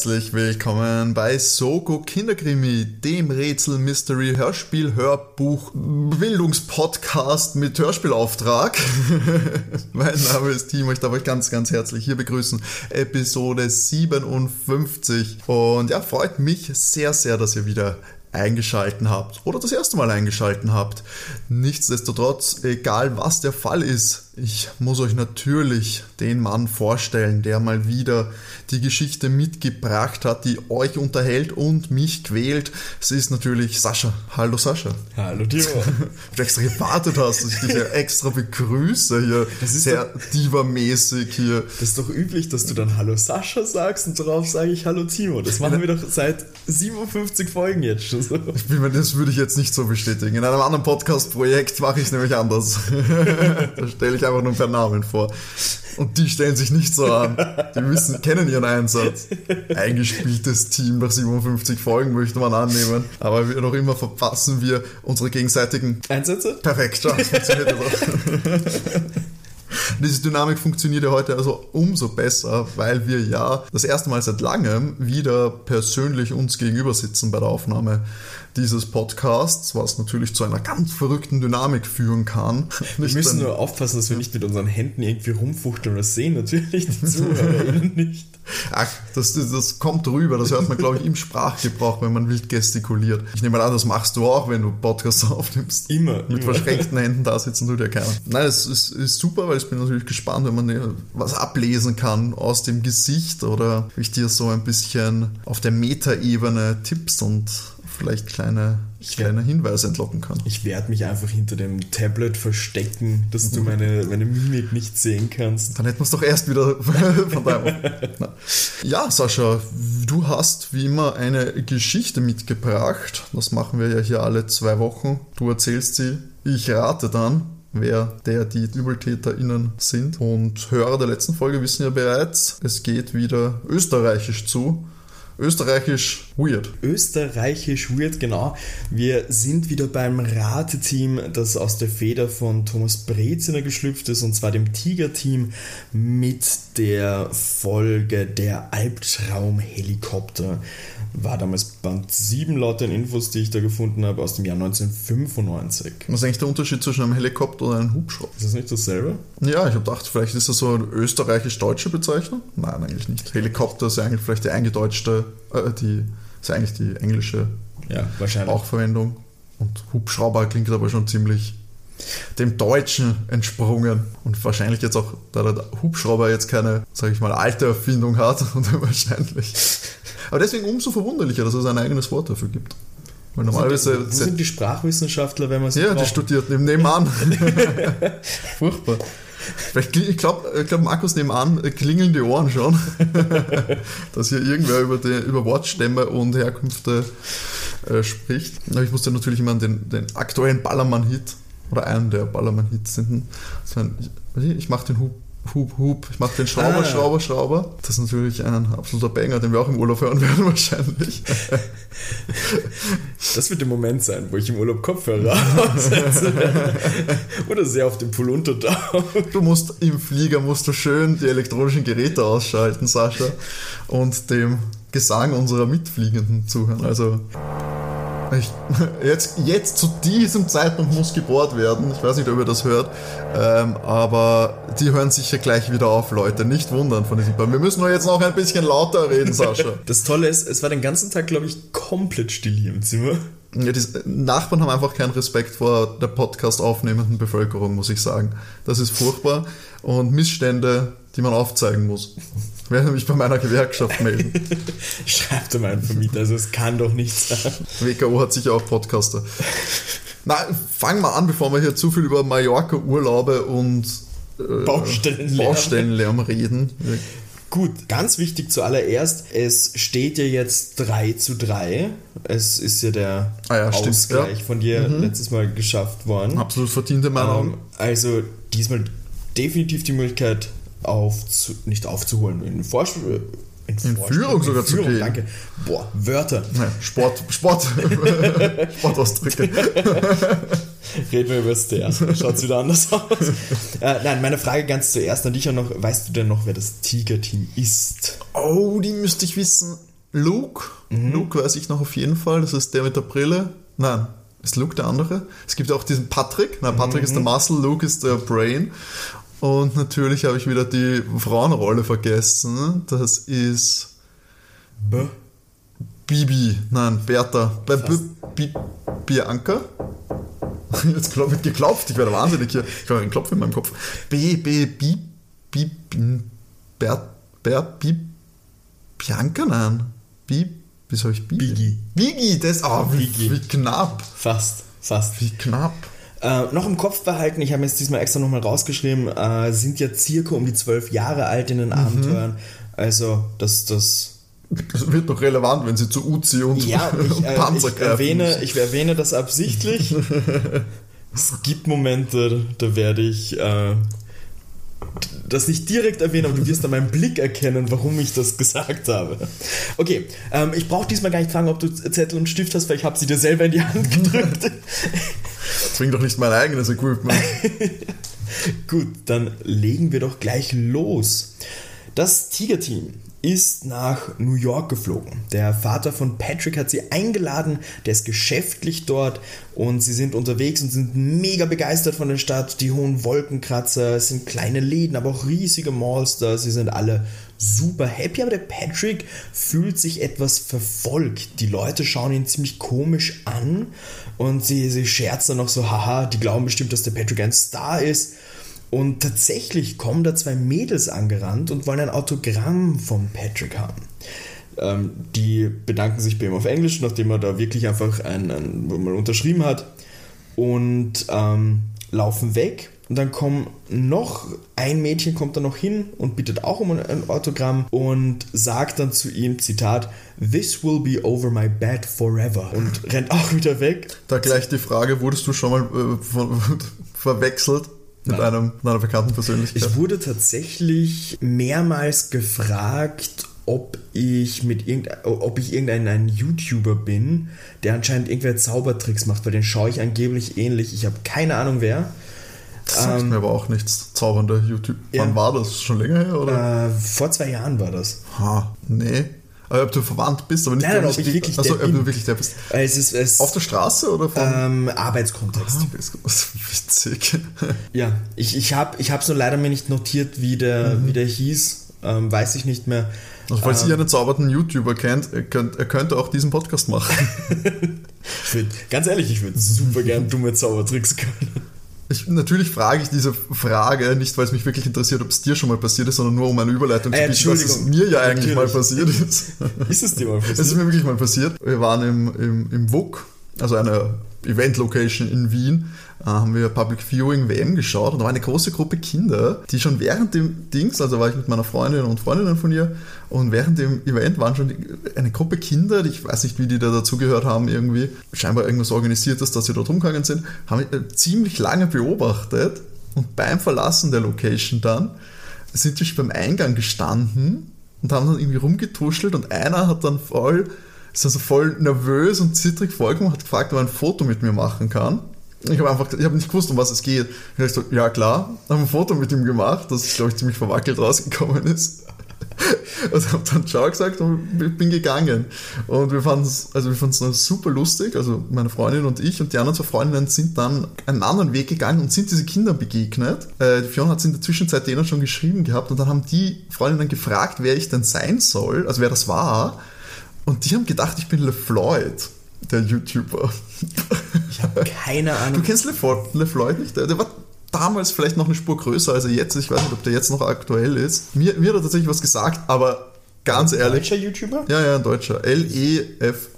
herzlich willkommen bei Soko Kinderkrimi, dem Rätsel Mystery Hörspiel Hörbuch Bildungspodcast mit Hörspielauftrag. mein Name ist Timo, ich darf euch ganz, ganz herzlich hier begrüßen. Episode 57 und ja, freut mich sehr, sehr, dass ihr wieder eingeschalten habt oder das erste Mal eingeschalten habt. Nichtsdestotrotz, egal was der Fall ist, ich muss euch natürlich den Mann vorstellen, der mal wieder die Geschichte mitgebracht hat, die euch unterhält und mich quält. Es ist natürlich Sascha. Hallo Sascha. Hallo Timo. du extra gewartet hast, dass ich dich extra begrüße hier. Das ist sehr diva-mäßig hier. Das ist doch üblich, dass du dann Hallo Sascha sagst und darauf sage ich Hallo Timo. Das machen wir doch seit 57 Folgen jetzt schon so. Das würde ich jetzt nicht so bestätigen. In einem anderen Podcast-Projekt mache ich es nämlich anders. da stelle ich einfach nur per Namen vor. Und die stellen sich nicht so an. Die wissen, kennen ihren Einsatz. Eingespieltes Team nach 57 Folgen möchte man annehmen. Aber noch immer verpassen wir unsere gegenseitigen Einsätze. Perfekt, ja, funktioniert das. Diese Dynamik funktioniert ja heute also umso besser, weil wir ja das erste Mal seit langem wieder persönlich uns gegenüber sitzen bei der Aufnahme dieses Podcasts, was natürlich zu einer ganz verrückten Dynamik führen kann. Wir müssen nur aufpassen, dass wir nicht mit unseren Händen irgendwie rumfuchteln. Das sehen natürlich die ZuhörerInnen nicht. Ach, das, das kommt rüber. Das hört man, glaube ich, im Sprachgebrauch, wenn man wild gestikuliert. Ich nehme mal an, das machst du auch, wenn du Podcasts aufnimmst. Immer. Mit immer. verschränkten Händen da sitzen tut ja keiner. Nein, es ist, ist, super, weil ich bin natürlich gespannt, wenn man was ablesen kann aus dem Gesicht oder ich dir so ein bisschen auf der Metaebene Tipps und vielleicht kleine, kleine Hinweise entlocken kann. Ich werde mich einfach hinter dem Tablet verstecken, dass du meine, meine Mimik nicht sehen kannst. Dann hätten wir es doch erst wieder von daheim. Ja, Sascha, du hast wie immer eine Geschichte mitgebracht. Das machen wir ja hier alle zwei Wochen. Du erzählst sie, ich rate dann wer der die ÜbeltäterInnen sind. Und Hörer der letzten Folge wissen ja bereits, es geht wieder österreichisch zu. Österreichisch weird. Österreichisch weird, genau. Wir sind wieder beim Rateteam, das aus der Feder von Thomas Breziner geschlüpft ist, und zwar dem Tiger-Team mit der Folge Der Albtraumhelikopter. War damals Band 7 laut den Infos, die ich da gefunden habe, aus dem Jahr 1995. Was ist eigentlich der Unterschied zwischen einem Helikopter und einem Hubschrauber? Ist das nicht dasselbe? Ja, ich habe gedacht, vielleicht ist das so eine österreichisch-deutsche Bezeichnung. Nein, eigentlich nicht. Helikopter ist eigentlich vielleicht die eingedeutschte, äh, die ist eigentlich die englische ja, wahrscheinlich. Und Hubschrauber klingt aber schon ziemlich dem Deutschen entsprungen und wahrscheinlich jetzt auch, da der Hubschrauber jetzt keine, sag ich mal, alte Erfindung hat und wahrscheinlich. Aber deswegen umso verwunderlicher, dass es ein eigenes Wort dafür gibt. Weil normalerweise wo sind, die, sind die Sprachwissenschaftler, wenn man sie Ja, braucht? die studiert nebenan. Furchtbar. Ich glaube, ich glaub, Markus nebenan klingeln die Ohren schon, dass hier irgendwer über, die, über Wortstämme und Herkünfte äh, spricht. Aber ich musste natürlich immer an den, den aktuellen Ballermann-Hit oder einen der Ballermann-Hits sind. Ich mache den Hub Hub, Hub, ich mache den Schrauber, ah. Schrauber, Schrauber. Das ist natürlich ein absoluter Banger, den wir auch im Urlaub hören werden wahrscheinlich. Das wird der Moment sein, wo ich im Urlaub Kopfhörer aufsetze. Oder sehr auf dem Pool untertauche. Du musst im Flieger musst du schön die elektronischen Geräte ausschalten, Sascha, und dem Gesang unserer Mitfliegenden zuhören. Also ich, jetzt, jetzt zu diesem Zeitpunkt muss gebohrt werden. Ich weiß nicht, ob ihr das hört. Ähm, aber die hören sicher gleich wieder auf, Leute. Nicht wundern von diesem Plan. Wir müssen nur jetzt noch ein bisschen lauter reden, Sascha. Das Tolle ist, es war den ganzen Tag, glaube ich, komplett still hier im Zimmer. Ja, die Nachbarn haben einfach keinen Respekt vor der Podcast aufnehmenden Bevölkerung, muss ich sagen. Das ist furchtbar. Und Missstände, die man aufzeigen muss. Ich werde mich bei meiner Gewerkschaft melden. Schreibt mal einen Vermieter, also es kann doch nicht sein. WKO hat sicher auch Podcaster. Na, fangen wir an, bevor wir hier zu viel über Mallorca-Urlaube und äh, Baustellenlärm. Baustellenlärm reden. Gut, ganz wichtig zuallererst, es steht ja jetzt 3 zu 3. Es ist ja der Ah ja, stimmt, Ausgleich ja. von dir letztes Mal geschafft worden. Absolut verdient in meinen Ähm, also diesmal definitiv die Möglichkeit, aufzu nicht aufzuholen, in, Vorsch in, Vorsprung- Führung sogar zu gehen. Danke. Boah, Wörter. Ja, Sport, Sport, Sportausdrücke. Reden wir über das Theater. Schaut's wieder anders aus. äh, nein, meine Frage ganz zuerst an dich auch noch. Weißt du denn noch, wer das Tiger-Team ist? Oh, die müsste ich wissen. Luke. Luke weiß ich noch auf jeden Fall. Das ist der mit der Brille. Nein, ist Luke der andere? Es gibt auch diesen Patrick. Nein, Patrick ist der Muscle, Luke ist der Brain. Und natürlich habe ich wieder die Frauenrolle vergessen. Das ist B. Bibi. Nein, Bertha. Bei B Bi Bianca? Jetzt wird geklopft. Ich werde wahnsinnig hier. Ich habe einen Klopf in meinem Kopf. B, B, Bi, Bi, Bert, Bert, Bi, Bianca? Nein. Bi, wie soll ich Bi? Biggie. Biggie, das, oh, wie, wie knapp. Fast, fast. Wie knapp. Äh, noch im Kopf behalten, ich habe jetzt diesmal extra nochmal rausgeschrieben, äh, sind ja circa um die zwölf Jahre alt in Mhm. den Abenteuern. Also, das, das. Das wird doch relevant, wenn sie zu Uzi und, Ja, ich, äh, Panzer ich, erwähne, müssen. ich erwähne das absichtlich. es gibt Momente, da werde ich äh, das nicht direkt erwähnen, aber du wirst an meinem Blick erkennen, warum ich das gesagt habe. Okay, ähm, ich brauche diesmal gar nicht fragen, ob du Zettel und Stift hast, weil ich habe sie dir selber in die Hand gedrückt. Zwing doch nicht mein eigenes Equipment. Gut, dann legen wir doch gleich los. Das Tiger-Team ist nach New York geflogen. Der Vater von Patrick hat sie eingeladen, der ist geschäftlich dort und sie sind unterwegs und sind mega begeistert von der Stadt. Die hohen Wolkenkratzer, es sind kleine Läden, aber auch riesige Malls da. Sie sind alle super happy, aber der Patrick fühlt sich etwas verfolgt. Die Leute schauen ihn ziemlich komisch an und sie, sie scherzen noch so, haha, die glauben bestimmt, dass der Patrick ein Star ist. Und tatsächlich kommen da zwei Mädels angerannt und wollen ein Autogramm vom Patrick haben. Ähm, die bedanken sich bei ihm auf Englisch, nachdem er da wirklich einfach ein, ein mal unterschrieben hat und ähm, laufen weg. Und dann kommen noch ein Mädchen kommt da noch hin und bittet auch um ein, Autogramm und sagt dann zu ihm, Zitat, This will be over my bed forever und rennt auch wieder weg. Da gleich die Frage, wurdest du schon mal äh, verwechselt mit Nein. einem, mit einer bekannten Persönlichkeit? Ich wurde tatsächlich mehrmals gefragt, ob ich mit irgendein, ob ich irgendein ein YouTuber bin, der anscheinend irgendwelche Zaubertricks macht, weil den schaue ich angeblich ähnlich. Ich habe keine Ahnung wer. Das sagt mir aber auch nichts. Zaubernder YouTube. ähm, Ja. Wann war das? Schon länger her? Oder? Äh, vor zwei Jahren war das. Ha, nee. Aber ob du verwandt bist, aber nicht Nein, nein, nicht ob ich wirklich also, ob du wirklich der bist. Es ist es, Auf der Straße oder von. ähm, Arbeitskontext. Ah, witzig. Ja, ich, ich habe es ich nur leider mir nicht notiert, wie der, wie der hieß. Ähm, weiß ich nicht mehr. Also, falls Ähm, ihr einen zaubernden YouTuber kennt, er, könnt, er könnte auch diesen Podcast machen. ich würd, ganz ehrlich, ich würde super gern dumme Zaubertricks können. Ich, natürlich frage ich diese Frage nicht, weil es mich wirklich interessiert, ob es dir schon mal passiert ist, sondern nur um eine Überleitung Äh, zu bieten, dass es mir ja eigentlich Natürlich. mal passiert ist. Ist es dir mal Es ist passiert? mir wirklich mal passiert. Wir waren im, im, im WUK, also einer Event-Location in Wien, haben wir Public Viewing WM geschaut und da war eine große Gruppe Kinder, die schon während dem Dings, also war ich mit meiner Freundin und Freundinnen von ihr und während dem Event waren schon die, eine Gruppe Kinder, die, ich weiß nicht, wie die da dazugehört haben irgendwie, scheinbar irgendwas organisiert ist, dass sie dort rumgegangen sind, haben äh, ziemlich lange beobachtet und beim Verlassen der Location dann sind sie beim Eingang gestanden und haben dann irgendwie rumgetuschelt und einer hat dann voll, ist dann so voll nervös und zittrig vorgekommen, hat gefragt, ob er ein Foto mit mir machen kann. Ich habe einfach, ich habe nicht gewusst, um was es geht. Ich habe so, ja klar, habe ein Foto mit ihm gemacht, das glaube ich ziemlich verwackelt rausgekommen ist. Also habe dann Ciao gesagt und bin gegangen. Und wir fanden es, also wir es super lustig, also meine Freundin und ich und die anderen zwei Freundinnen sind dann einen anderen Weg gegangen und sind diese Kindern begegnet. Äh, Fiona hat in der Zwischenzeit denen schon geschrieben gehabt und dann haben die Freundinnen gefragt, wer ich denn sein soll, also wer das war. Und die haben gedacht, ich bin LeFloid, der YouTuber. Ich habe keine Du Ahnung. kennst LeFloid, LeFloid nicht? Der, der war damals vielleicht noch eine Spur größer als er jetzt. Ich weiß nicht, ob der jetzt noch aktuell ist. Mir, mir hat er tatsächlich was gesagt, aber ganz ehrlich. Deutscher YouTuber? Ja, ja, ein Deutscher.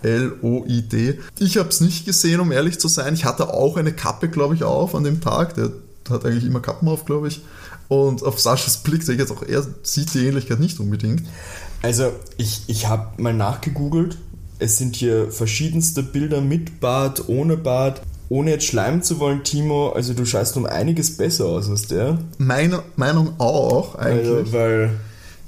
L-E-F-L-O-I-D. Ich habe es nicht gesehen, um ehrlich zu sein. Ich hatte auch eine Kappe, glaube ich, auf an dem Tag. Der hat eigentlich immer Kappen auf, glaube ich. Und auf Saschas Blick sehe ich jetzt auch, er sieht die Ähnlichkeit nicht unbedingt. Also, ich, ich habe mal nachgegoogelt. Es sind hier verschiedenste Bilder mit Bart, ohne Bart. Ohne jetzt schleimen zu wollen, Timo, also du schaust um einiges besser aus als der. Meine Meinung auch, eigentlich. Also, weil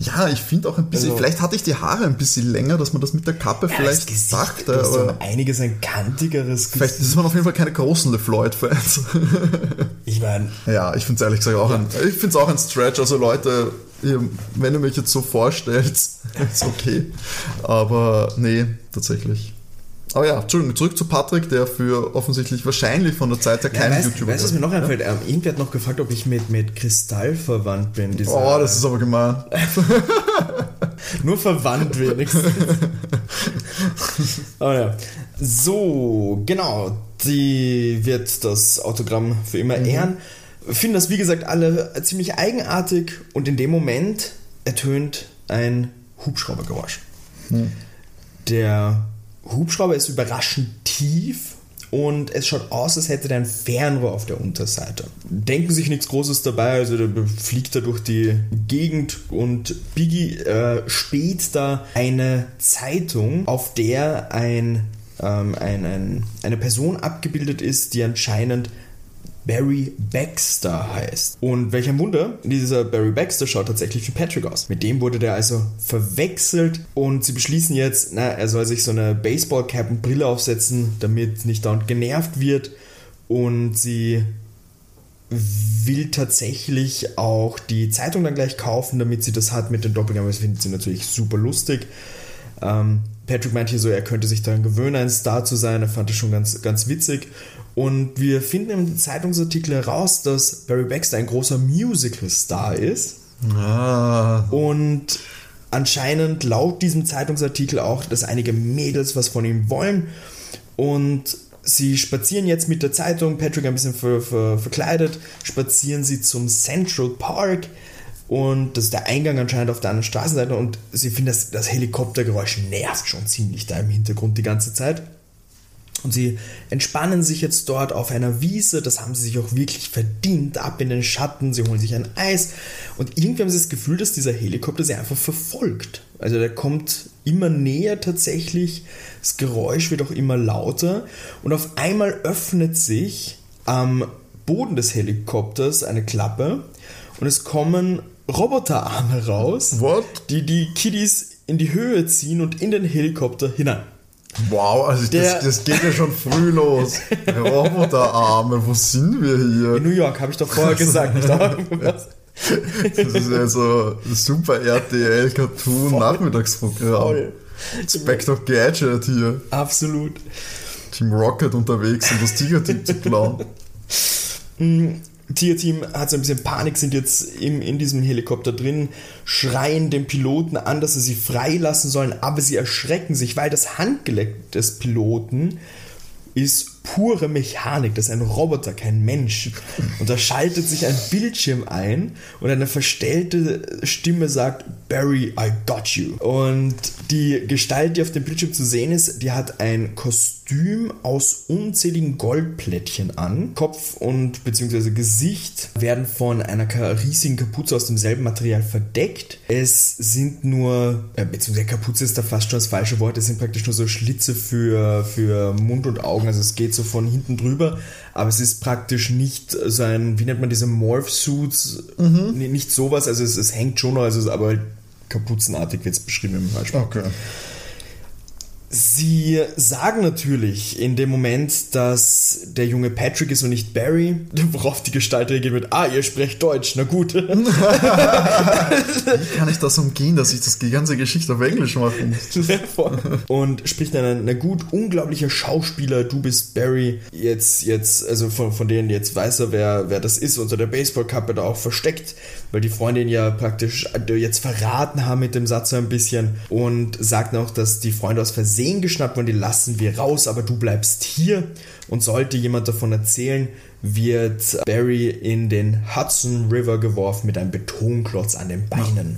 Ja, ich finde auch ein bisschen, Also- vielleicht hatte ich die Haare ein bisschen länger, dass man das mit der Kappe das vielleicht Gesicht, dachte, du hast aber einiges ein kantigeres vielleicht das waren auf jeden Fall keine großen LeFloid-Fans. Ich meine, ja, ich finde es ehrlich gesagt auch ein, ich find's auch ein Stretch. Also Leute, wenn ihr mich jetzt so vorstellt, ist okay. Aber nee, tatsächlich. Aber ja, Entschuldigung, zurück zu Patrick, der für offensichtlich wahrscheinlich von der Zeit her ja, kein weißt, YouTuber weißt du, was mir noch einfällt? Ähm, irgendwer hat noch gefragt, ob ich mit, mit Kristall verwandt bin. Oh, das ist aber gemein. Nur verwandt wenigstens. oh ja. So, genau. Die wird das Autogramm für immer ehren. Finden das, wie gesagt, alle ziemlich eigenartig und in dem Moment ertönt ein Hubschraubergeräusch. Der Hubschrauber ist überraschend tief und es schaut aus, als hätte er ein Fernrohr auf der Unterseite. Denken sich nichts Großes dabei, also der fliegt da durch die Gegend und Biggie äh, späht da eine Zeitung, auf der ein, ähm, ein, ein, eine Person abgebildet ist, die anscheinend Barry Baxter heißt. Und welch ein Wunder, dieser Barry Baxter schaut tatsächlich wie Patrick aus. Mit dem wurde der also verwechselt und sie beschließen jetzt, na, er soll sich so eine Baseballcap und Brille aufsetzen, damit nicht dauernd genervt wird. Und sie will tatsächlich auch die Zeitung dann gleich kaufen, damit sie das hat mit den Doppelgängern. Das findet sie natürlich super lustig. Ähm, Patrick meint hier so, er könnte sich daran gewöhnen, ein Star zu sein. Er fand das schon ganz, ganz witzig. Und wir finden im Zeitungsartikel heraus, dass Barry Baxter ein großer Musical-Star ist. Ah, Und anscheinend laut diesem Zeitungsartikel auch, dass einige Mädels was von ihm wollen. Und sie spazieren jetzt mit der Zeitung, Patrick ein bisschen ver, ver, verkleidet, spazieren sie zum Central Park. Und das ist der Eingang anscheinend auf der anderen Straßenseite. Und sie finden, das, das Helikoptergeräusch nervt schon ziemlich da im Hintergrund die ganze Zeit. Und sie entspannen sich jetzt dort auf einer Wiese. Das haben sie sich auch wirklich verdient. Ab in den Schatten. Sie holen sich ein Eis. Und irgendwie haben sie das Gefühl, dass dieser Helikopter sie einfach verfolgt. Also der kommt immer näher tatsächlich. Das Geräusch wird auch immer lauter. Und auf einmal öffnet sich am Boden des Helikopters eine Klappe. Und es kommen Roboterarme raus, What? die die Kiddies in die Höhe ziehen und in den Helikopter hinein. Wow, also Der- das, das geht ja schon früh los. Roboterarme, wo sind wir In hier? New York, habe ich doch vorher gesagt. Nicht? Das ist ja so ein super RTL Cartoon Nachmittagsprogramm. Voll. Spectre Gadget hier. Absolut. Team Rocket unterwegs, um das Tigerteam zu klauen. Tierteam hat so ein bisschen Panik, sind jetzt im, in diesem Helikopter drin, schreien den Piloten an, dass sie sie freilassen sollen, aber sie erschrecken sich, weil das Handgelenk des Piloten ist pure Mechanik, das ist ein Roboter, kein Mensch. Und da schaltet sich ein Bildschirm ein und eine verstellte Stimme sagt, Barry, I got you. Und die Gestalt, die auf dem Bildschirm zu sehen ist, die hat ein Kostüm aus unzähligen Goldplättchen an. Kopf und beziehungsweise Gesicht werden von einer riesigen Kapuze aus demselben Material verdeckt. Es sind nur, äh, beziehungsweise Kapuze ist da fast schon das falsche Wort, es sind praktisch nur so Schlitze für, für Mund und Augen, also es geht so von hinten drüber, aber es ist praktisch nicht so ein, wie nennt man diese Morph-Suits, nee, nicht sowas, also es, es hängt schon noch, also es ist aber kapuzenartig wird es beschrieben im Hörspiel. Okay. Sie sagen natürlich in dem Moment, dass der junge Patrick ist und nicht Barry, worauf die Gestalt reagiert mit, ah, ihr sprecht Deutsch, na gut. Wie kann ich das umgehen, dass ich das die ganze Geschichte auf Englisch machen muss? und spricht dann, na gut, unglaublicher Schauspieler, du bist Barry. Jetzt, jetzt, also von, von denen jetzt weiß er, wer, wer das ist, unter der Baseballkappe da auch versteckt, weil die Freundin ja praktisch jetzt verraten haben mit dem Satz so ein bisschen und sagt noch, dass die Freunde aus Versehen geschnappt wurden, die lassen wir raus, aber du bleibst hier. Und sollte jemand davon erzählen, wird Barry in den Hudson River geworfen mit einem Betonklotz an den Beinen.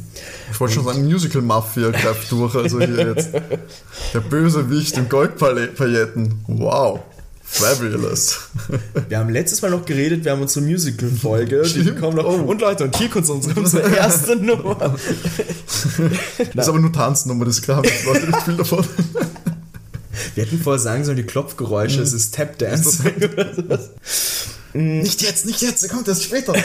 Ich wollte schon sagen, Musical Mafia greift durch, also hier jetzt. Der Bösewicht in Goldpailletten. Wow. Fabulous. Wir haben letztes Mal noch geredet, wir haben unsere Musical-Folge, die Stimmt. kommen noch. Oh. Und Leute, und hier kommt unsere, unsere erste Nummer. Das ist aber nur Tanznummer, das ist klar, die Leute nicht viel davon. Wir hätten vorher sagen sollen, die Klopfgeräusche, es ist Tap-Dance. Nicht jetzt, nicht jetzt, kommt erst später.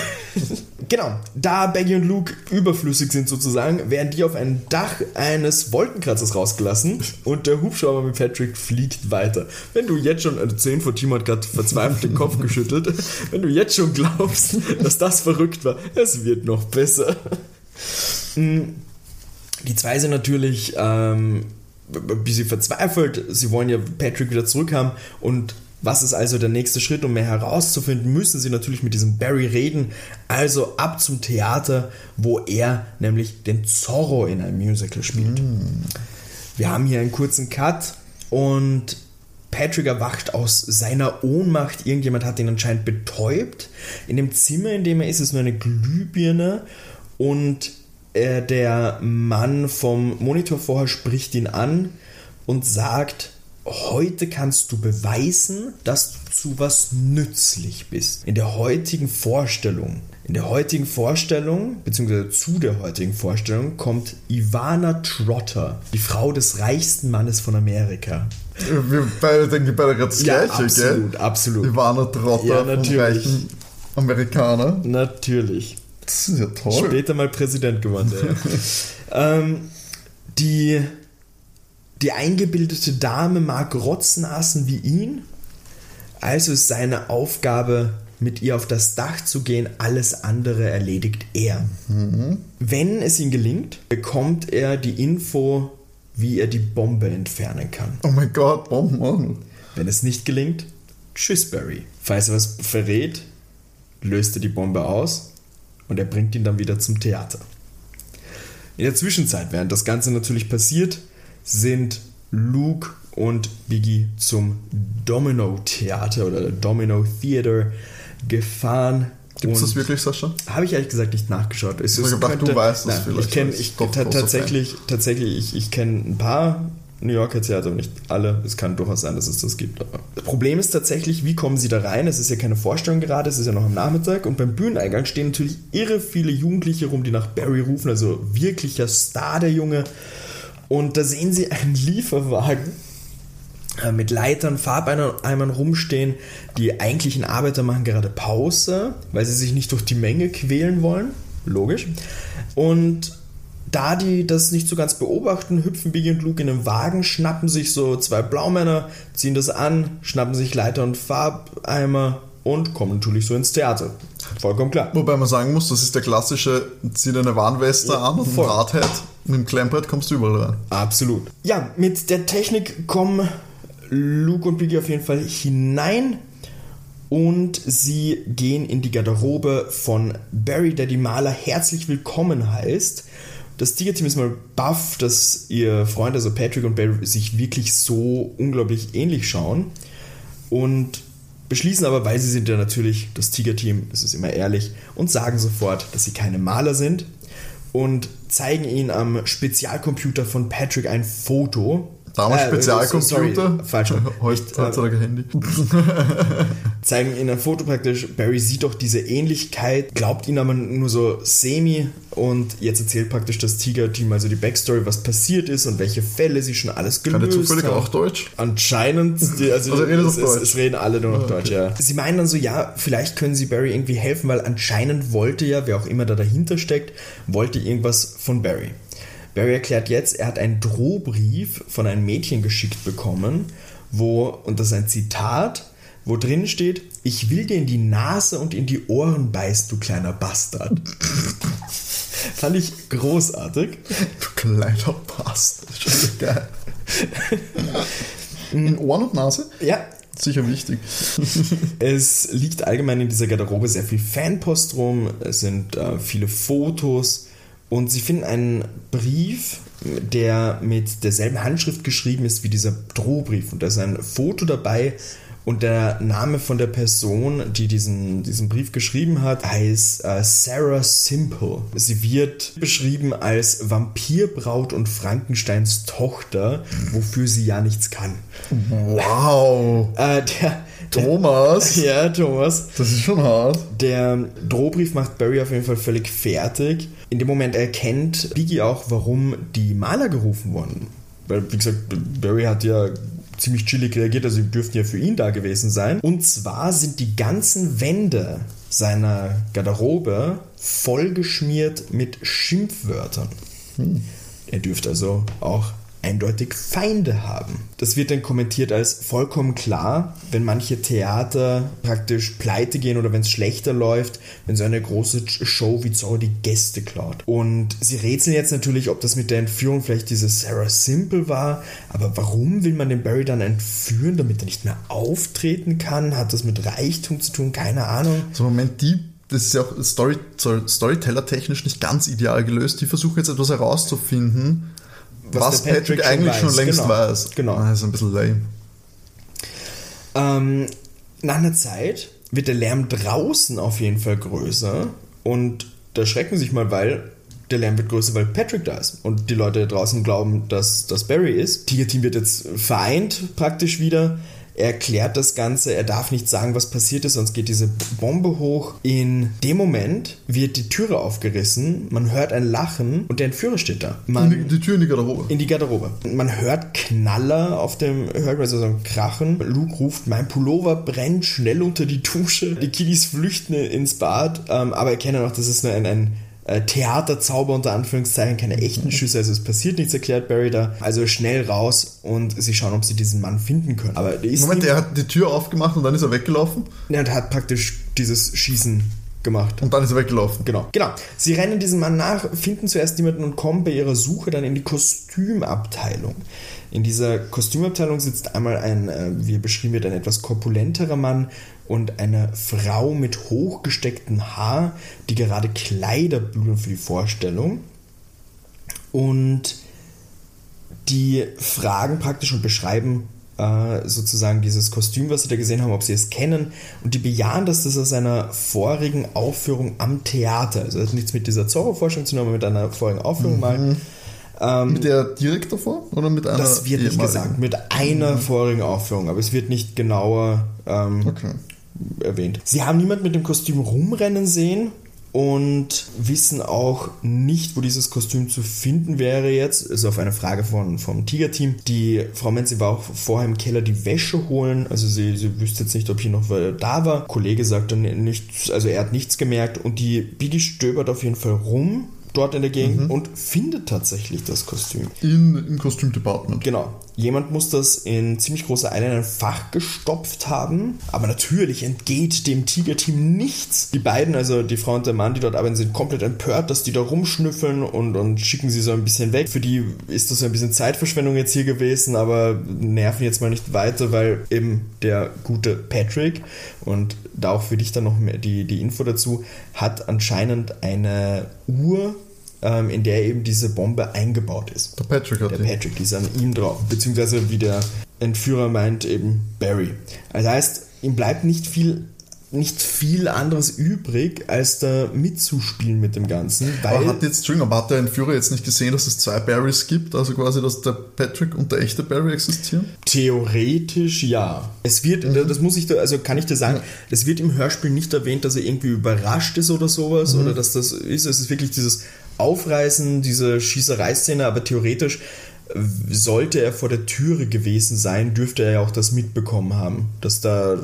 Genau, da Baggy und Luke überflüssig sind sozusagen, werden die auf ein Dach eines Wolkenkratzers rausgelassen und der Hubschrauber mit Patrick fliegt weiter. Wenn du jetzt schon, also 10 von Timo hat gerade verzweifelt den Kopf geschüttelt, wenn du jetzt schon glaubst, dass das verrückt war, es wird noch besser. Die zwei sind natürlich ähm, ein bisschen verzweifelt. Sie wollen ja Patrick wieder zurückhaben. Und was ist also der nächste Schritt, um mehr herauszufinden, müssen sie natürlich mit diesem Barry reden. Also ab zum Theater, wo er nämlich den Zorro in einem Musical spielt. Wir haben hier einen kurzen Cut und Patrick erwacht aus seiner Ohnmacht. Irgendjemand hat ihn anscheinend betäubt. In dem Zimmer, in dem er ist, ist nur eine Glühbirne und äh, der Mann vom Monitor vorher spricht ihn an und sagt, heute kannst du beweisen, dass du zu was nützlich bist. In der heutigen Vorstellung, in der heutigen Vorstellung, beziehungsweise zu der heutigen Vorstellung, kommt Ivana Trotter, die Frau des reichsten Mannes von Amerika. Wir beide denken beide gerade das Ja, Gleiche, absolut, gell? absolut. Ivana Trotter Ja, natürlich. reichen Amerikaner. Natürlich. Das ist ja toll. Später mal Präsident geworden. Ja. ähm, die, die eingebildete Dame mag Rotznasen wie ihn, also ist seine Aufgabe, mit ihr auf das Dach zu gehen, alles andere erledigt er. Wenn es ihm gelingt, bekommt er die Info, wie er die Bombe entfernen kann. Oh mein Gott, Bomben. Wenn es nicht gelingt, tschüss Barry. Falls er was verrät, löst er die Bombe aus und er bringt ihn dann wieder zum Theater. In der Zwischenzeit, während das Ganze natürlich passiert, sind Luke und Biggie zum Domino Theater oder Domino Theater gefahren. Gibt es das wirklich, Sascha? habe ich ehrlich gesagt nicht nachgeschaut. Es Ich hab gedacht, du weißt das Nein, vielleicht, Ich kenne ich, doch tatsächlich, tatsächlich, ich, ich kenne ein paar New Yorker Theater, aber nicht alle. Es kann durchaus sein, dass es das gibt. Aber das Problem ist tatsächlich, wie kommen sie da rein? Es ist ja keine Vorstellung gerade, es ist ja noch am Nachmittag und beim Bühneneingang stehen natürlich irre viele Jugendliche rum, die nach Barry rufen, also wirklicher Star der Junge. Und da sehen sie einen Lieferwagen äh, mit Leitern, Farbeimern rumstehen. Die eigentlichen Arbeiter machen gerade Pause, weil sie sich nicht durch die Menge quälen wollen. Logisch. Und da die das nicht so ganz beobachten, hüpfen Biggie und Luke in den Wagen, schnappen sich so zwei Blaumänner, ziehen das an, schnappen sich Leiter und Farbeimer und kommen natürlich so ins Theater. Vollkommen klar. Wobei man sagen muss, das ist der klassische, zieh deine Warnweste an und ein. Radhead. Mit dem Klemmbrett kommst du überall rein. Absolut. Ja, mit der Technik kommen Luke und Biggie auf jeden Fall hinein und sie gehen in die Garderobe von Barry, der die Maler herzlich willkommen heißt. Das Tiger-Team ist mal baff, dass ihr Freund, also Patrick und Barry, sich wirklich so unglaublich ähnlich schauen und beschließen aber, weil sie sind ja natürlich das Tiger-Team, das ist immer ehrlich, und sagen sofort, dass sie keine Maler sind und zeigen ihnen am Spezialcomputer von Patrick ein Foto. Damals Äh, Spezialcomputer. Sorry, falsch. Äh, Heutzutage Handy. zeigen ihnen ein Foto praktisch. Barry sieht doch diese Ähnlichkeit, glaubt ihnen aber nur so semi und jetzt erzählt praktisch das Tiger-Team also die Backstory, was passiert ist und welche Fälle sie schon alles gelöst Kann der zufällig haben. auch Deutsch? Anscheinend, die, also, Also es, Deutsch. es reden alle nur noch Ah, okay. Deutsch, ja. Sie meinen dann so, ja, vielleicht können sie Barry irgendwie helfen, weil anscheinend wollte ja, wer auch immer da dahinter steckt, wollte irgendwas von Barry. Barry erklärt jetzt, er hat einen Drohbrief von einem Mädchen geschickt bekommen, wo, und das ist ein Zitat, wo drin steht, ich will dir in die Nase und in die Ohren beißen, du kleiner Bastard. Fand ich großartig. Du kleiner Bastard. Geil. In Ohren und Nase? Ja, Sicher wichtig. Es liegt allgemein in dieser Garderobe sehr viel Fanpost rum, es sind äh, viele Fotos und sie finden einen Brief, der mit derselben Handschrift geschrieben ist wie dieser Drohbrief. Und da ist ein Foto dabei und der Name von der Person, die diesen, diesen Brief geschrieben hat, heißt äh, Sarah Simple. Sie wird beschrieben als Vampirbraut und Frankensteins Tochter, wofür sie ja nichts kann. Wow. Äh, der, Thomas, Ja, Thomas. das ist schon hart. Der Drohbrief macht Barry auf jeden Fall völlig fertig. In dem Moment erkennt Biggie auch, warum die Maler gerufen wurden. Weil, wie gesagt, Barry hat ja ziemlich chillig reagiert, also die dürften ja für ihn da gewesen sein. Und zwar sind die ganzen Wände seiner Garderobe vollgeschmiert mit Schimpfwörtern. Er dürfte also auch eindeutig Feinde haben. Das wird dann kommentiert als vollkommen klar, wenn manche Theater praktisch pleite gehen oder wenn es schlechter läuft, wenn so eine große Show wie Zorro die Gäste klaut. Und sie rätseln jetzt natürlich, ob das mit der Entführung vielleicht diese Sarah Simple war, aber warum will man den Barry dann entführen, damit er nicht mehr auftreten kann? Hat das mit Reichtum zu tun? Keine Ahnung. So, Moment, die, das ist ja auch Story, Storyteller-technisch nicht ganz ideal gelöst. Die versuchen jetzt etwas herauszufinden, was, der Patrick, Patrick schon eigentlich schon weiß. längst Genau. weiß. Genau. Das ist ein bisschen lame. Ähm, nach einer Zeit wird der Lärm draußen auf jeden Fall größer und da schrecken sich mal, weil der Lärm wird größer, weil Patrick da ist und die Leute draußen glauben, dass das Barry ist. Tiger Team wird jetzt vereint praktisch wieder. Er erklärt das Ganze, er darf nicht sagen, was passiert ist, sonst geht diese Bombe hoch. In dem Moment wird die Türe aufgerissen, man hört ein Lachen und der Entführer steht da. Man, Die, die Tür in die Garderobe. in die Garderobe. Man hört Knaller auf dem, hört man so ein Krachen. Luke ruft, mein Pullover brennt schnell unter die Dusche. Die Kiddies flüchten ins Bad, ähm, aber erkennen auch, das ist nur ein, ein äh, Theaterzauber unter Anführungszeichen, keine echten Schüsse, also es passiert nichts, erklärt Barry da. Also schnell raus und sie schauen, ob sie diesen Mann finden können. Aber Moment, er hat die Tür aufgemacht und dann ist er weggelaufen er hat praktisch dieses Schießen gemacht. und dann ist er weggelaufen. Genau. Genau. Sie rennen diesem Mann nach, finden zuerst niemanden und kommen bei ihrer Suche dann in die Kostümabteilung. In dieser Kostümabteilung sitzt einmal ein, äh, wie beschrieben wird, ein etwas korpulenterer Mann und eine Frau mit hochgestecktem Haar, die gerade Kleider bügeln für die Vorstellung. Und die fragen praktisch und beschreiben äh, sozusagen dieses Kostüm, was sie da gesehen haben, ob sie es kennen. Und die bejahen, dass das aus einer vorigen Aufführung am Theater, also das hat nichts mit dieser Zorro-Forschung zu tun, aber mit einer vorigen Aufführung mal. mit der direkt davor oder mit einer Das wird nicht gesagt, mit einer vorigen Aufführung, aber es wird nicht genauer ähm, Okay. Erwähnt. Sie haben niemand mit dem Kostüm rumrennen sehen und wissen auch nicht, wo dieses Kostüm zu finden wäre jetzt. Ist auf eine Frage von, vom Tiger-Team. Die Frau Menzi war auch vorher im Keller die Wäsche holen. Also sie, sie wüsste jetzt nicht, ob hier noch wer da war. Kollege sagte nichts, also er hat nichts gemerkt und die Biggie stöbert auf jeden Fall rum dort in der Gegend und findet tatsächlich das Kostüm. In, Im Kostümdepartment. Genau. Jemand muss das in ziemlich großer Eile in ein Fach gestopft haben. Aber natürlich entgeht dem Tiger-Team nichts. Die beiden, also die Frau und der Mann, die dort arbeiten, sind komplett empört, dass die da rumschnüffeln und, und schicken sie so ein bisschen weg. Für die ist das so ein bisschen Zeitverschwendung jetzt hier gewesen, aber nerven jetzt mal nicht weiter, weil eben der gute Patrick und da auch für dich dann noch mehr die, die Info dazu, hat anscheinend eine Uhr, ähm, in der eben diese Bombe eingebaut ist. Der Patrick hat Der. Patrick, die ist an ihm drauf. Beziehungsweise wie der Entführer meint, eben Barry. Also heißt, ihm bleibt nicht viel, nicht viel anderes übrig, als da mitzuspielen mit dem Ganzen. Weil Aber hat jetzt, Entschuldigung, aber hat der Entführer jetzt nicht gesehen, dass es zwei Barrys gibt? Also quasi, dass der Patrick und der echte Barry existieren? Theoretisch ja. Es wird, das muss ich da, also kann ich dir sagen, es wird im Hörspiel nicht erwähnt, dass er irgendwie überrascht ist oder sowas oder dass das ist. Es ist wirklich dieses Aufreißen, diese Schießereiszene, aber theoretisch äh, sollte er vor der Türe gewesen sein, dürfte er ja auch das mitbekommen haben, dass da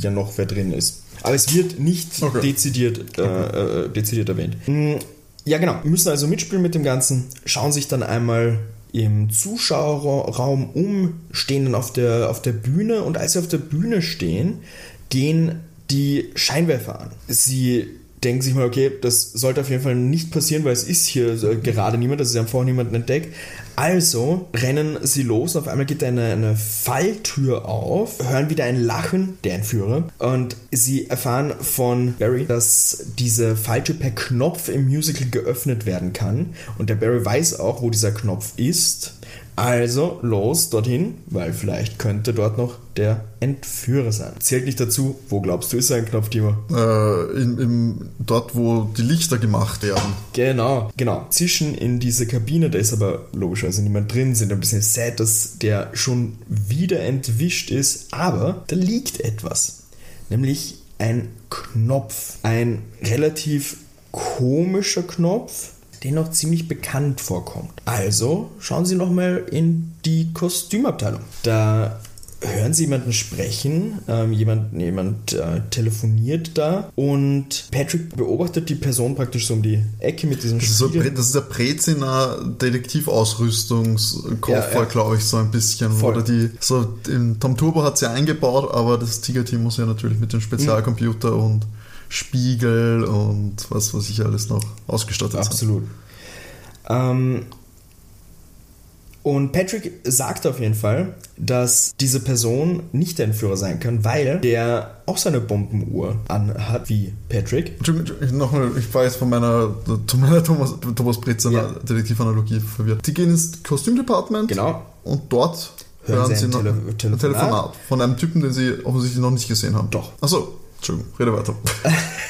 ja noch wer drin ist. Aber es wird nicht Okay. dezidiert, äh, äh, dezidiert erwähnt. Mm, Ja, genau. Müssen also mitspielen mit dem Ganzen, schauen sich dann einmal im Zuschauerraum um, stehen dann auf der, auf der Bühne und als sie auf der Bühne stehen, gehen die Scheinwerfer an. Sie denken sich mal, okay, das sollte auf jeden Fall nicht passieren, weil es ist hier äh, gerade niemand, also sie haben vorher niemanden entdeckt. Also rennen sie los und auf einmal geht eine, eine Falltür auf, hören wieder ein Lachen, der Entführer, und sie erfahren von Barry, dass diese Falltür per Knopf im Musical geöffnet werden kann. Und der Barry weiß auch, wo dieser Knopf ist. Also los dorthin, weil vielleicht könnte dort noch der Entführer sein. Zählt nicht dazu, wo glaubst du ist ein Knopf, Timo? Äh, in, im, dort, wo die Lichter gemacht werden. Genau, genau. Zischen in diese Kabine, da ist aber logischerweise niemand drin, sind ein bisschen sad, dass der schon wieder entwischt ist, aber da liegt etwas. Nämlich ein Knopf. Ein relativ komischer Knopf, der noch ziemlich bekannt vorkommt. Also schauen Sie nochmal in die Kostümabteilung. Da hören Sie jemanden sprechen, ähm, jemand, jemand äh, telefoniert da und Patrick beobachtet die Person praktisch so um die Ecke mit diesem Das ist, so, das ist der Breziner Detektivausrüstungskoffer, Ja, ja. glaube ich, so ein bisschen. Voll. Oder die, so, Tom Turbo hat sie eingebaut, aber das Tiger-Team muss ja natürlich mit dem Spezialcomputer Mhm. und Spiegel und was weiß ich alles noch ausgestattet sein. Absolut. Ähm, und Patrick sagt auf jeden Fall, dass diese Person nicht der Entführer sein kann, weil der auch seine Bombenuhr anhat, wie Patrick. Entschuldigung, Nochmal, ich war jetzt von meiner, von meiner Thomas, Thomas Breziner Ja. Detektivanalogie verwirrt. Die gehen ins Kostümdepartment Genau. und dort Hören hören sie ein noch Tele- ein Telefonat. Telefonat von einem Typen, den sie offensichtlich noch nicht gesehen haben. Doch. Achso, Entschuldigung, rede weiter.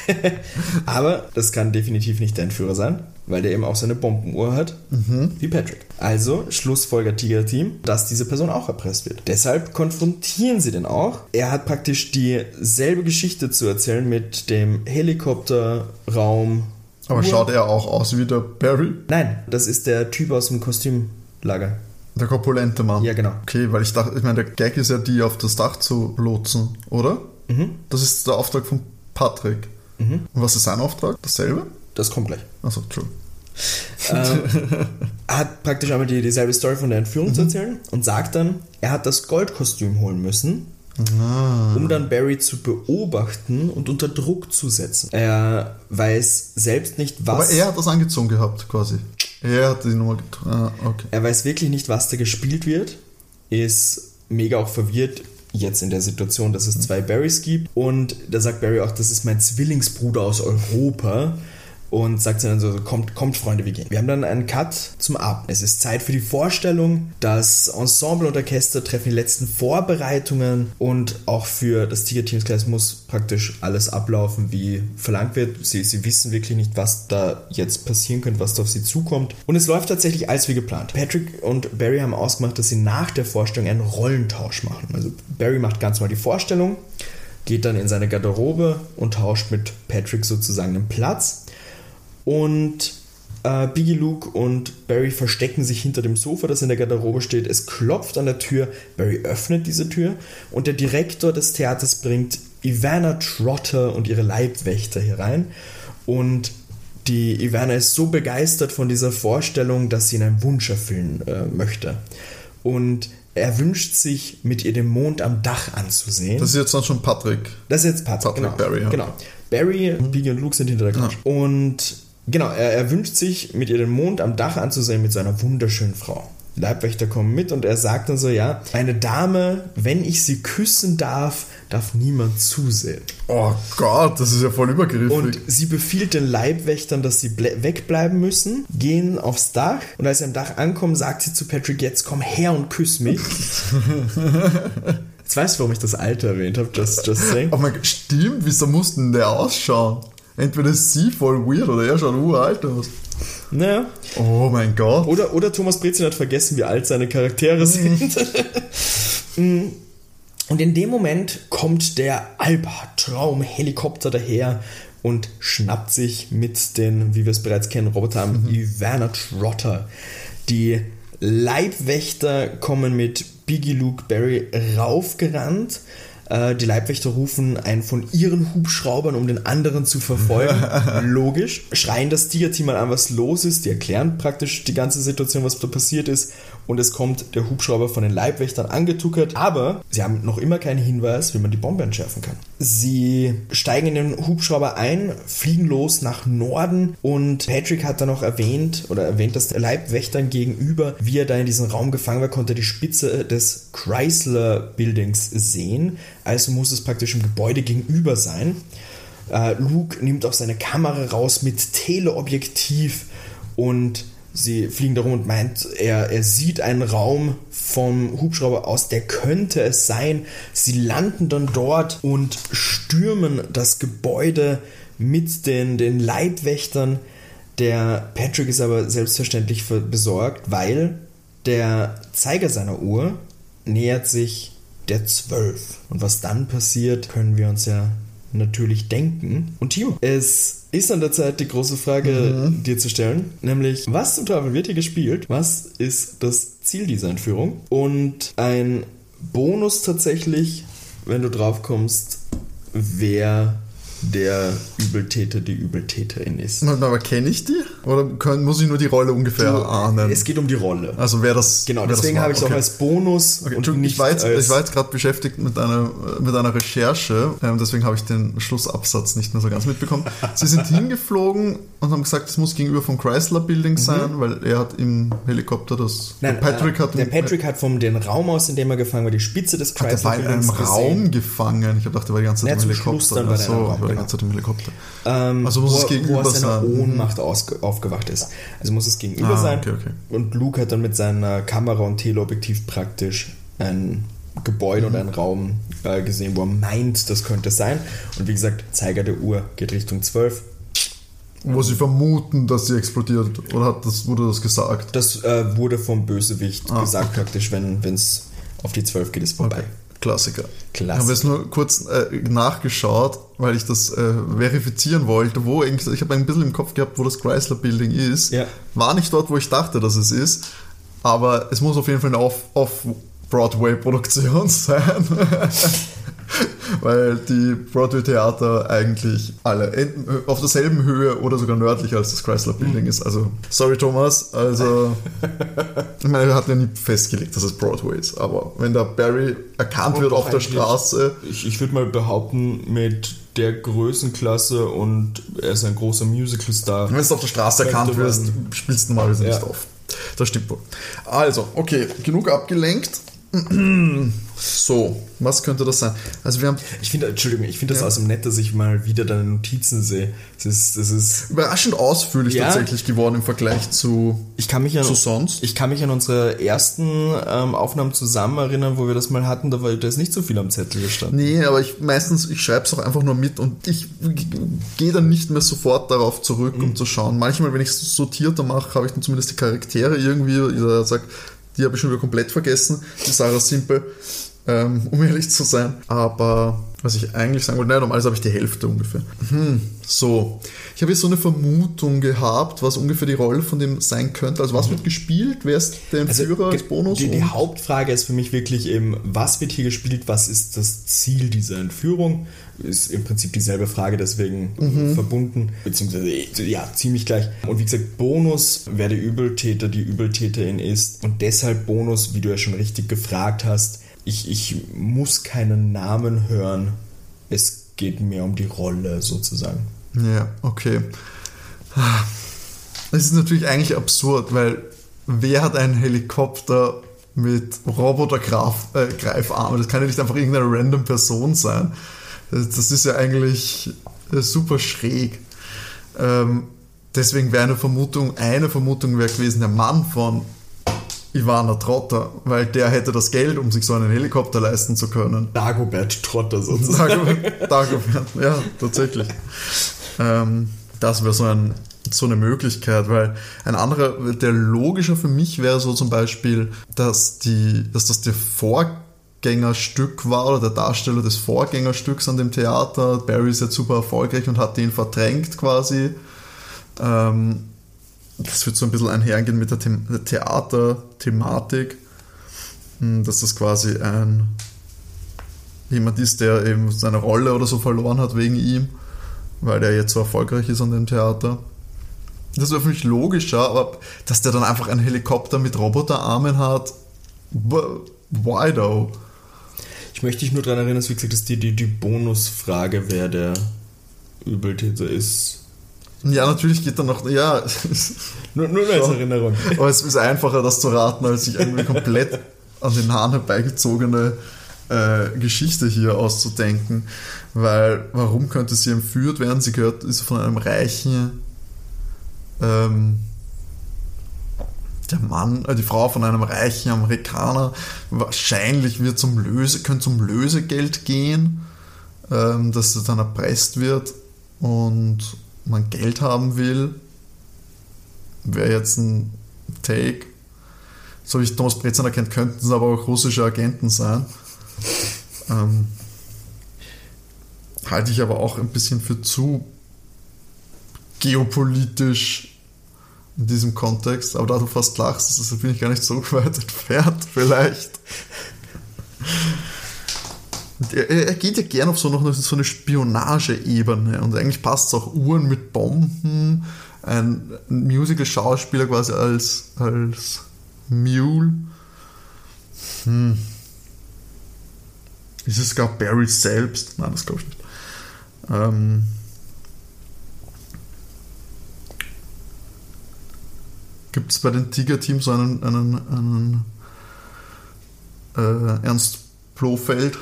Aber das kann definitiv nicht der Entführer sein, weil der eben auch seine Bombenuhr hat, wie Patrick. Also schlussfolgert Tiger Team, dass diese Person auch erpresst wird. Deshalb konfrontieren sie den auch. Er hat praktisch dieselbe Geschichte zu erzählen mit dem Helikopterraum. Aber schaut er auch aus wie der Barry? Nein, das ist der Typ aus dem Kostümlager. Der korpulente Mann. Ja, genau. Okay, weil ich dachte, ich meine, der Gag ist ja, die auf das Dach zu lotsen, oder? Mhm. Das ist der Auftrag von Patrick. Und was ist sein Auftrag? Dasselbe? Das kommt gleich. Achso, Entschuldigung. ähm, hat praktisch einmal die, dieselbe Story von der Entführung zu erzählen und sagt dann, er hat das Goldkostüm holen müssen, um dann Barry zu beobachten und unter Druck zu setzen. Er weiß selbst nicht, was. Aber er hat das angezogen gehabt, quasi. Er hat die Nummer getragen. Ah, okay. er weiß wirklich nicht, was da gespielt wird, ist mega auch verwirrt jetzt in der Situation, dass es zwei Barrys gibt. Und da sagt Barry auch, das ist mein Zwillingsbruder aus Europa und sagt dann so, kommt, kommt Freunde, wir gehen. Wir haben dann einen Cut zum Abend. Es ist Zeit für die Vorstellung. Das Ensemble und Orchester treffen die letzten Vorbereitungen und auch für das Tiger Teams Class muss praktisch alles ablaufen, wie verlangt wird. Sie, sie wissen wirklich nicht, was da jetzt passieren könnte, was da auf sie zukommt. Und es läuft tatsächlich alles wie geplant. Patrick und Barry haben ausgemacht, dass sie nach der Vorstellung einen Rollentausch machen. Also Barry macht ganz mal die Vorstellung, geht dann in seine Garderobe und tauscht mit Patrick sozusagen den Platz. Und äh, Biggie Luke und Barry verstecken sich hinter dem Sofa, das in der Garderobe steht. Es klopft an der Tür. Barry öffnet diese Tür und der Direktor des Theaters bringt Ivana Trotter und ihre Leibwächter hier rein. Und die Ivana ist so begeistert von dieser Vorstellung, dass sie ihn einen Wunsch erfüllen äh, möchte. Und er wünscht sich, mit ihr den Mond am Dach anzusehen. Das ist jetzt dann schon Patrick. Das ist jetzt Patrick, Patrick genau. Barry, ja. genau. Barry, Biggie und Luke sind hinter der Couch. Und genau, er, er wünscht sich, mit ihr den Mond am Dach anzusehen mit seiner wunderschönen Frau. Leibwächter kommen mit und er sagt dann so, ja, eine Dame, wenn ich sie küssen darf, darf niemand zusehen. Oh Gott, das ist ja voll übergriffig. Und sie befiehlt den Leibwächtern, dass sie ble- wegbleiben müssen, gehen aufs Dach und als sie am Dach ankommen, sagt sie zu Patrick, jetzt komm her und küss mich. Jetzt weißt du, warum ich das Alter erwähnt habe, just, just saying. oh mein Gott, stimmt, wieso musste denn der ausschauen? Entweder ist sie voll weird oder er schaut uralt aus. Naja, Oh mein Gott. Oder, oder Thomas Brezin hat vergessen, wie alt seine Charaktere sind. Mm. und in dem Moment kommt der Albtraum-Helikopter daher und schnappt sich mit den, wie wir es bereits kennen, Robotern Ivana Trotter. Die Leibwächter kommen mit Biggie Luke Barry raufgerannt. Äh, Die Leibwächter rufen einen von ihren Hubschraubern, um den anderen zu verfolgen. Logisch. Schreien das Tiger-Team mal an, was los ist. Die erklären praktisch die ganze Situation, was da passiert ist. Und es kommt der Hubschrauber von den Leibwächtern angetuckert. Aber sie haben noch immer keinen Hinweis, wie man die Bombe entschärfen kann. Sie steigen in den Hubschrauber ein, fliegen los nach Norden. Und Patrick hat dann noch erwähnt, oder erwähnt, dass der Leibwächtern gegenüber, wie er da in diesen Raum gefangen war, konnte die Spitze des Chrysler Buildings sehen. Also muss es praktisch im Gebäude gegenüber sein. Äh, Luke nimmt auch seine Kamera raus mit Teleobjektiv und Sie fliegen darum und meint, er, er sieht einen Raum vom Hubschrauber aus, der könnte es sein. Sie landen dann dort und stürmen das Gebäude mit den, den Leibwächtern. Der Patrick ist aber selbstverständlich besorgt, weil der Zeiger seiner Uhr nähert sich der 12. Und was dann passiert, können wir uns ja natürlich denken. Und Timo, es ist an der Zeit, die große Frage mhm. dir zu stellen, nämlich, was zum Teufel wird hier gespielt? Was ist das Ziel dieser Entführung? Und ein Bonus tatsächlich, wenn du drauf kommst, wer der Übeltäter die Übeltäterin ist. Aber kenne ich die? Oder können, muss ich nur die Rolle ungefähr du, ahnen? Es geht um die Rolle. Also wer das. Genau, wer deswegen habe ich es okay. auch als Bonus. Okay. Und nicht ich, war jetzt, jetzt gerade beschäftigt mit einer, mit einer Recherche, ähm, deswegen habe ich den Schlussabsatz nicht mehr so ganz mitbekommen. Sie sind hingeflogen und haben gesagt, es muss gegenüber vom Chrysler Building mhm. sein, mhm. weil er hat im Helikopter das. Nein, der Patrick äh, hat. Der Patrick hat vom den Raum aus, in dem er gefangen war, die Spitze des Chrysler Buildings. Er war in einem Raum gefangen. Ich habe gedacht, er war die ganze Zeit im Helikopter. Dann war die ganze Zeit im Helikopter. Ähm, also muss wo, es gegenüber wo er seiner sein. Ohnmacht aufgewacht ist. Also muss es gegenüber ah, sein. Okay, okay. Und Luke hat dann mit seiner Kamera und Teleobjektiv praktisch ein Gebäude mhm. und einen Raum äh, gesehen, wo er meint, das könnte sein. Und wie gesagt, Zeiger der Uhr geht Richtung 12. Wo sie vermuten, dass sie explodiert. Oder hat das, wurde das gesagt? Das äh, wurde vom Bösewicht ah, gesagt, okay. praktisch, wenn es auf die 12 geht, ist vorbei. Klassiker. Klassiker. Ich habe jetzt nur kurz äh, nachgeschaut, weil ich das äh, verifizieren wollte, wo eigentlich, ich habe ein bisschen im Kopf gehabt, wo das Chrysler Building ist. Ja. War nicht dort, wo ich dachte, dass es ist, aber es muss auf jeden Fall eine Off-Broadway-Produktion Off sein. weil die Broadway-Theater eigentlich alle auf derselben Höhe oder sogar nördlicher als das Chrysler Building ist. Also, sorry Thomas, also ich meine, wir hatten ja nie festgelegt, dass es Broadway ist, aber wenn da Barry erkannt und wird auf der Straße. Ich, ich würde mal behaupten, mit der Größenklasse und er ist ein großer Musical-Star. Wenn du auf der Straße erkannt wirst, spielst du normalerweise ja. nicht auf. Das stimmt wohl. Also, okay, genug abgelenkt. So, was könnte das sein? Also wir haben. Ich finde, Entschuldigung, ich finde das ja. außerdem nett, dass ich mal wieder deine Notizen sehe. Das ist, das ist überraschend ausführlich ja. tatsächlich geworden im Vergleich zu, ich kann mich an, zu sonst. Ich kann mich an unsere ersten ähm, Aufnahmen zusammen erinnern, wo wir das mal hatten, da war da ist nicht so viel am Zettel gestanden. Nee, aber ich meistens, ich schreibe es auch einfach nur mit und ich gehe dann nicht mehr sofort darauf zurück, mhm. um zu schauen. Manchmal, wenn ich es sortierter mache, habe ich dann zumindest die Charaktere irgendwie, ich sage, die habe ich schon wieder komplett vergessen, die Sarah Simple ähm, um ehrlich zu sein. Aber was ich eigentlich sagen wollte, naja, normalerweise habe ich die Hälfte ungefähr. Hm, so. Ich habe jetzt so eine Vermutung gehabt, was ungefähr die Rolle von dem sein könnte. Also was mhm. wird gespielt? Wer ist der also, Entführer also, als Bonus? Die, die, Hauptfrage ist für mich wirklich eben, was wird hier gespielt? Was ist das Ziel dieser Entführung? Ist im Prinzip dieselbe Frage, deswegen mhm. verbunden, beziehungsweise ja, ziemlich gleich. Und wie gesagt, Bonus, wer der Übeltäter, die Übeltäterin ist. Und deshalb Bonus, wie du ja schon richtig gefragt hast, ich, ich muss keinen Namen hören. Es geht mehr um die Rolle sozusagen. Ja, okay. Es ist natürlich eigentlich absurd, weil wer hat einen Helikopter mit Robotergreifarmen? Äh, das kann ja nicht einfach irgendeine random Person sein. Das, das ist ja eigentlich äh, super schräg. Ähm, deswegen wäre eine Vermutung, eine Vermutung wäre gewesen, der Mann von Ivana Trotter, weil der hätte das Geld, um sich so einen Helikopter leisten zu können. Dagobert Trotter sozusagen. Dagobert, Dagobert ja, tatsächlich. Ähm, das wäre so, ein, so eine Möglichkeit, weil ein anderer, der logischer für mich wäre so zum Beispiel, dass, die, dass das der Vorgängerstück war oder der Darsteller des Vorgängerstücks an dem Theater. Barry ist jetzt super erfolgreich und hat den verdrängt quasi. Ähm, das wird so ein bisschen einhergehen mit der, The Theater-Thematik, hm, dass das quasi ein jemand ist, der eben seine Rolle oder so verloren hat wegen ihm, weil der jetzt so erfolgreich ist an dem Theater. Das wäre für mich logischer, aber dass der dann einfach einen Helikopter mit Roboterarmen hat, why though? Ich möchte dich nur daran erinnern, dass wie gesagt, dass die, die, die Bonusfrage, wer der Übeltäter ist, ja, natürlich geht dann noch, ja. nur, nur als Erinnerung. Aber es ist einfacher, das zu raten, als sich irgendwie komplett an den Haaren herbeigezogene äh, Geschichte hier auszudenken. Weil, warum könnte sie entführt werden? Sie gehört, ist von einem reichen, ähm, der Mann, äh, die Frau von einem reichen Amerikaner wahrscheinlich wird zum Löse, könnte zum Lösegeld gehen, ähm, dass es dann erpresst wird und man Geld haben will. Wäre jetzt ein Take. So wie ich Thomas Breziner kennt, könnten es aber auch russische Agenten sein. Ähm, halte ich aber auch ein bisschen für zu geopolitisch in diesem Kontext. Aber da du fast lachst, das bin ich gar nicht so weit entfernt, vielleicht. Er, er, geht ja gern auf so noch so eine Spionageebene und eigentlich passt es auch Uhren mit Bomben, ein Musical-Schauspieler quasi als, als Mule. Hm. Ist es gar Barry selbst? Nein, das glaube ich nicht. Ähm, Gibt es bei den Tiger-Teams so einen, einen, einen äh, Ernst Blofeld,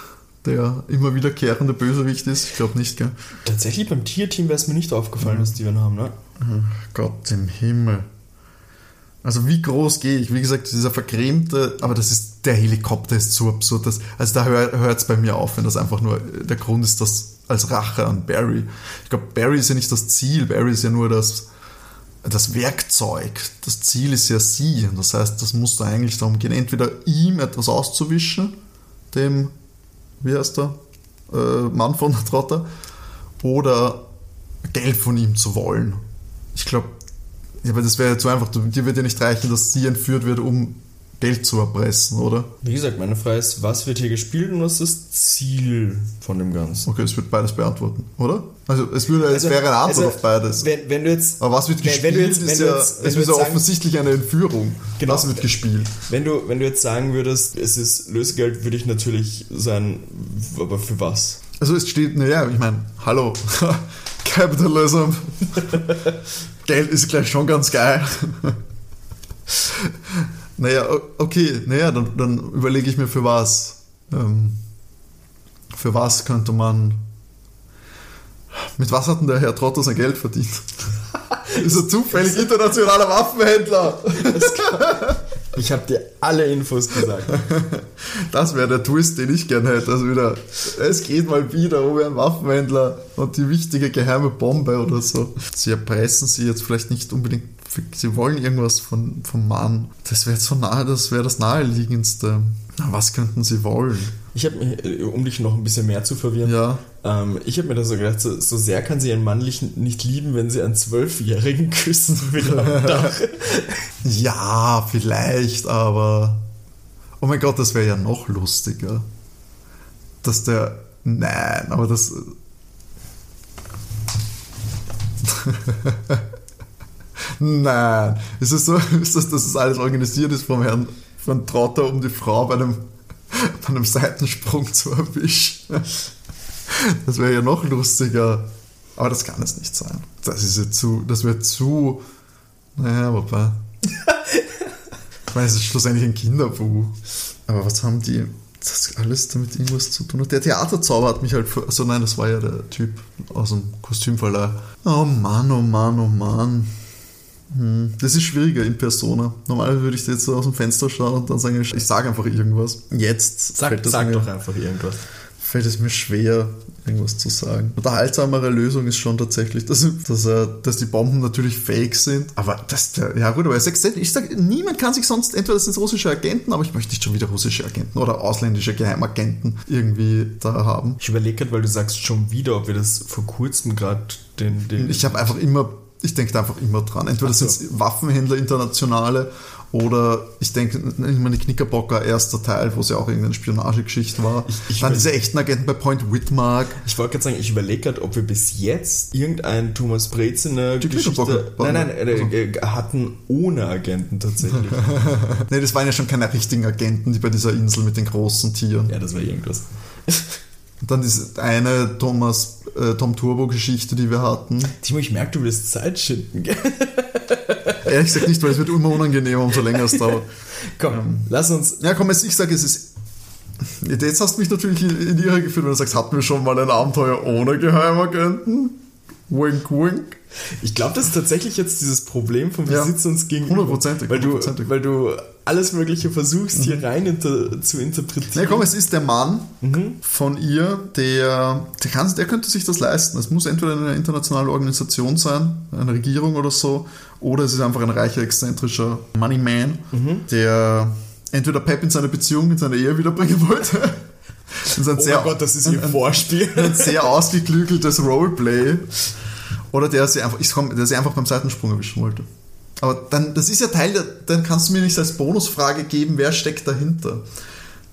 der immer wiederkehrende Bösewicht ist? Ich glaube nicht, gell? Tatsächlich beim Tiger-Team wäre es mir nicht aufgefallen, mhm. dass die einen haben, ne? Gott im Himmel. Also wie groß gehe ich? Wie gesagt, dieser vergrämte, aber das ist, der Helikopter ist zu absurd. Dass, also da hört es bei mir auf, wenn das einfach nur der Grund ist, dass als Rache an Barry. Ich glaube, Barry ist ja nicht das Ziel, Barry ist ja nur das, das Werkzeug. Das Ziel ist ja sie. Das heißt, das muss da eigentlich darum gehen, entweder ihm etwas auszuwischen, dem, wie heißt der, äh, Mann von der Trotter, oder Geld von ihm zu wollen. Ich glaube, ja, aber das wäre ja zu einfach. Dir wird ja nicht reichen, dass sie entführt wird, um Geld zu erpressen, oder? Wie gesagt, meine Frage ist, was wird hier gespielt und was ist das Ziel von dem Ganzen? Okay, es wird beides beantworten, oder? Also es, würde, also, es wäre eine Antwort also, auf beides. Wenn, wenn, du jetzt, Aber was wird gespielt, wenn, wenn jetzt, ist ja, jetzt, es ist ja offensichtlich eine Entführung. Genau. Was wird gespielt? Wenn du, wenn du jetzt sagen würdest, es ist Lösegeld, würde ich natürlich sagen, aber für was? Also es steht, naja, ich meine, hallo, Capitalism. Geld ist gleich schon ganz geil. Naja, okay, naja, dann, dann überlege ich mir für was. Ähm, für was könnte man. Mit was hat denn der Herr Trotto sein Geld verdient? ist er zufällig internationaler Waffenhändler? Ich habe dir alle Infos gesagt. Das wäre der Twist, den ich gerne hätte. Also wieder, es geht mal wieder um einen Waffenhändler und die wichtige geheime Bombe oder so. Sie erpressen sie jetzt vielleicht nicht unbedingt sie wollen irgendwas von, vom Mann. Das wäre so nahe, das wäre das naheliegendste. Was könnten sie wollen? Ich habe mir, äh, um dich noch ein bisschen mehr zu verwirren, ja. ähm, ich habe mir da so gedacht, so, so, sehr kann sie ihren Mann nicht lieben, wenn sie einen Zwölfjährigen küssen will am Dach. ja, vielleicht, aber oh mein Gott, das wäre ja noch lustiger. Dass der, nein, aber das Nein. Ist es so, ist das, dass es alles organisiert ist vom Herrn von Trotter, um die Frau bei einem, bei einem Seitensprung zu erwischen? Das wäre ja noch lustiger. Aber das kann es nicht sein. Das ist ja zu, das wäre zu, naja, wobei. ich meine, es ist schlussendlich ein Kinderbuch. Aber was haben die, das alles damit irgendwas zu tun hat? Der Theaterzauber hat mich halt, also nein, das war ja der Typ aus dem Kostümverleih. Oh Mann, oh Mann, oh Mann. Hm, das ist schwieriger in Persona. Normalerweise würde ich jetzt so aus dem Fenster schauen und dann sagen, ich sage einfach irgendwas. Jetzt sag, sag mir, doch einfach irgendwas. Fällt es mir schwer, irgendwas zu sagen. Unterhaltsamere Lösung ist schon tatsächlich, dass, dass, dass die Bomben natürlich fake sind. Aber das, ja gut, aber er sagt, ich sage, niemand kann sich sonst, entweder sind es russische Agenten, aber ich möchte nicht schon wieder russische Agenten oder ausländische Geheimagenten irgendwie da haben. Ich überlege gerade, weil du sagst schon wieder, ob wir das vor kurzem gerade den, den. Ich habe einfach immer ich denke da einfach immer dran. Entweder so. sind es Waffenhändler internationale oder ich denke immer die Knickerbocker erster Teil, wo es ja auch irgendeine Spionagegeschichte war. Ich, ich Dann diese echten Agenten bei Point Whitmark. Ich wollte gerade sagen, ich überlege gerade, ob wir bis jetzt irgendein Thomas Breziner Geschichte nein, nein, äh, also. hatten ohne Agenten tatsächlich. nee, das waren ja schon keine richtigen Agenten, die bei dieser Insel mit den großen Tieren. Ja, das war irgendwas. Und dann diese eine Thomas, äh, Tom Turbo-Geschichte, die wir hatten. Timo, ich merke, du willst Zeit schinden, gell? Ehrlich gesagt nicht, weil es wird immer unangenehmer, umso länger es dauert. komm, ähm, lass uns. Ja, komm, ich sage, es ist. Jetzt hast du mich natürlich in die Irre geführt, wenn du sagst, hatten wir schon mal ein Abenteuer ohne Geheimagenten? Wink, wink. Ich glaube, das ist tatsächlich jetzt dieses Problem von wir Ja, sitzen uns gegenüber. hundertprozentig, Weil du, hundertprozentig. weil du alles Mögliche versuchst, hier rein inter, zu interpretieren. Nee, komm, es ist der Mann von ihr, der, der, kann, der könnte sich das leisten. Es muss entweder eine internationale Organisation sein, eine Regierung oder so, oder es ist einfach ein reicher, exzentrischer Moneyman, der entweder Pep in seine Beziehung, in seine Ehe wiederbringen wollte. Das ist ein oh sehr, mein Gott, das ist ihr Vorspiel. ein sehr ausgeklügeltes Roleplay. Oder der sie einfach, ich komm, der sie einfach beim Seitensprung erwischen wollte. Aber dann, das ist ja Teil der, dann kannst du mir nicht als Bonusfrage geben, wer steckt dahinter.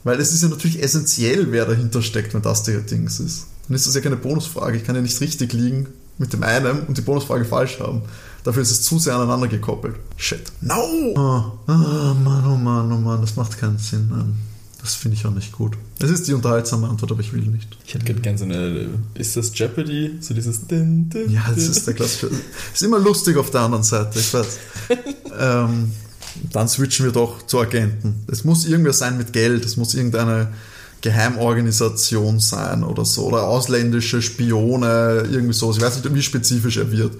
Weil es ist ja natürlich essentiell, wer dahinter steckt, wenn das der Dings ist. Dann ist das ja keine Bonusfrage. Ich kann ja nicht richtig liegen mit dem einen und die Bonusfrage falsch haben. Dafür ist es zu sehr aneinander gekoppelt. Shit. No! Ah, ah, Mann, oh Mann, oh Mann, das macht keinen Sinn. Nein. Das finde ich auch nicht gut. Es ist die unterhaltsame Antwort, aber ich will nicht. Ich hätte gerne so eine. Ist das Jeopardy? So dieses. Din, din, Ja, das ist der klassische. Ist immer lustig auf der anderen Seite, ich weiß. ähm, dann switchen wir doch zu Agenten. Es muss irgendwer sein mit Geld, es muss irgendeine Geheimorganisation sein oder so. Oder ausländische Spione, irgendwie sowas. Ich weiß nicht, wie spezifisch er wird.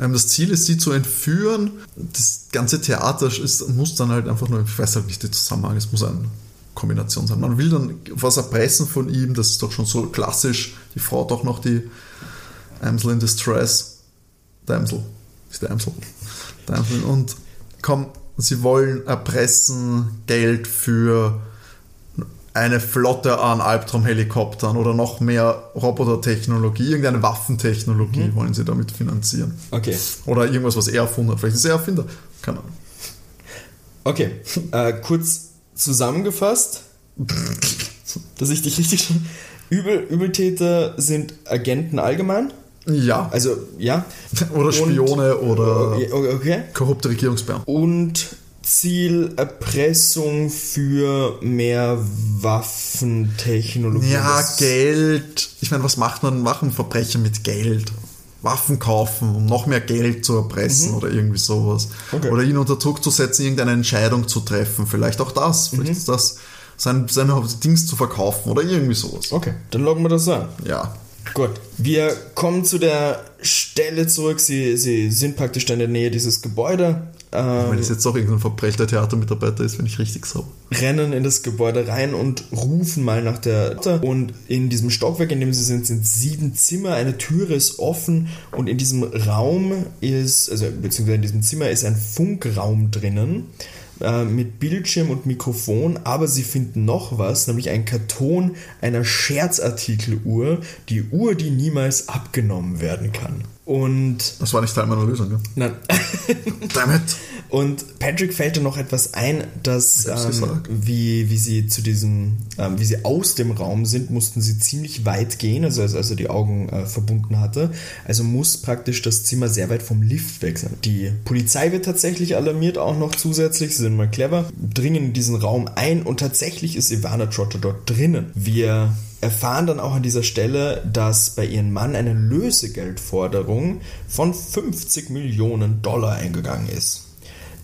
Ähm, das Ziel ist, sie zu entführen. Das ganze Theater ist, muss dann halt einfach nur, ich weiß halt nicht den Zusammenhang, es muss eine Kombination sein. Man will dann was erpressen von ihm, das ist doch schon so klassisch. Die Frau doch noch die Damsel in Distress. Damsel. Ist Damsel. Damsel. Und komm, sie wollen erpressen Geld für eine Flotte an Albtraumhelikoptern oder noch mehr Robotertechnologie, irgendeine Waffentechnologie wollen sie damit finanzieren. Okay. Oder irgendwas, was er erfunden hat. Vielleicht ist er Erfinder. Keine Ahnung. Okay. Äh, kurz zusammengefasst, dass ich dich richtig. Übel, Übeltäter sind Agenten allgemein. Ja. Also, ja. Oder Spione oder Okay. korrupte Regierungsbeamte. Und Ziel Erpressung für mehr Waffentechnologie. Ja, Geld. Ich meine, was macht man, machen Verbrecher mit Geld? Waffen kaufen, um noch mehr Geld zu erpressen oder irgendwie sowas. Mhm. Okay. Oder ihn unter Druck zu setzen, irgendeine Entscheidung zu treffen. Vielleicht auch das. Vielleicht Mhm. ist das sein, seine Dings zu verkaufen oder irgendwie sowas. Okay, dann loggen wir das an. Ja. Gut, wir kommen zu der Stelle zurück. Sie, sie sind praktisch in der Nähe dieses Gebäude, ähm, Wenn es jetzt doch irgendein verbrechter Theatermitarbeiter ist, wenn ich richtig sage. rennen in das Gebäude rein und rufen mal nach der Und in diesem Stockwerk, in dem sie sind, sind sieben Zimmer. Eine Türe ist offen und in diesem Raum ist, also beziehungsweise in diesem Zimmer ist ein Funkraum drinnen äh, mit Bildschirm und Mikrofon, aber sie finden noch was, nämlich einen Karton einer Scherzartikeluhr, die Uhr, die niemals abgenommen werden kann. Und Das war nicht Teil meiner Lösung, gell? nein, Damn it! und Patrick fällt dann noch etwas ein, dass ähm, wie, wie sie zu diesem, ähm, wie sie aus dem Raum sind, mussten sie ziemlich weit gehen, also als, als er die Augen äh, verbunden hatte. Also muss praktisch das Zimmer sehr weit vom Lift weg sein. Die Polizei wird tatsächlich alarmiert, auch noch zusätzlich, sie sind mal clever, dringen in diesen Raum ein und tatsächlich ist Ivana Trotter dort drinnen. Wir erfahren dann auch an dieser Stelle, dass bei ihrem Mann eine Lösegeldforderung von 50 Millionen Dollar eingegangen ist.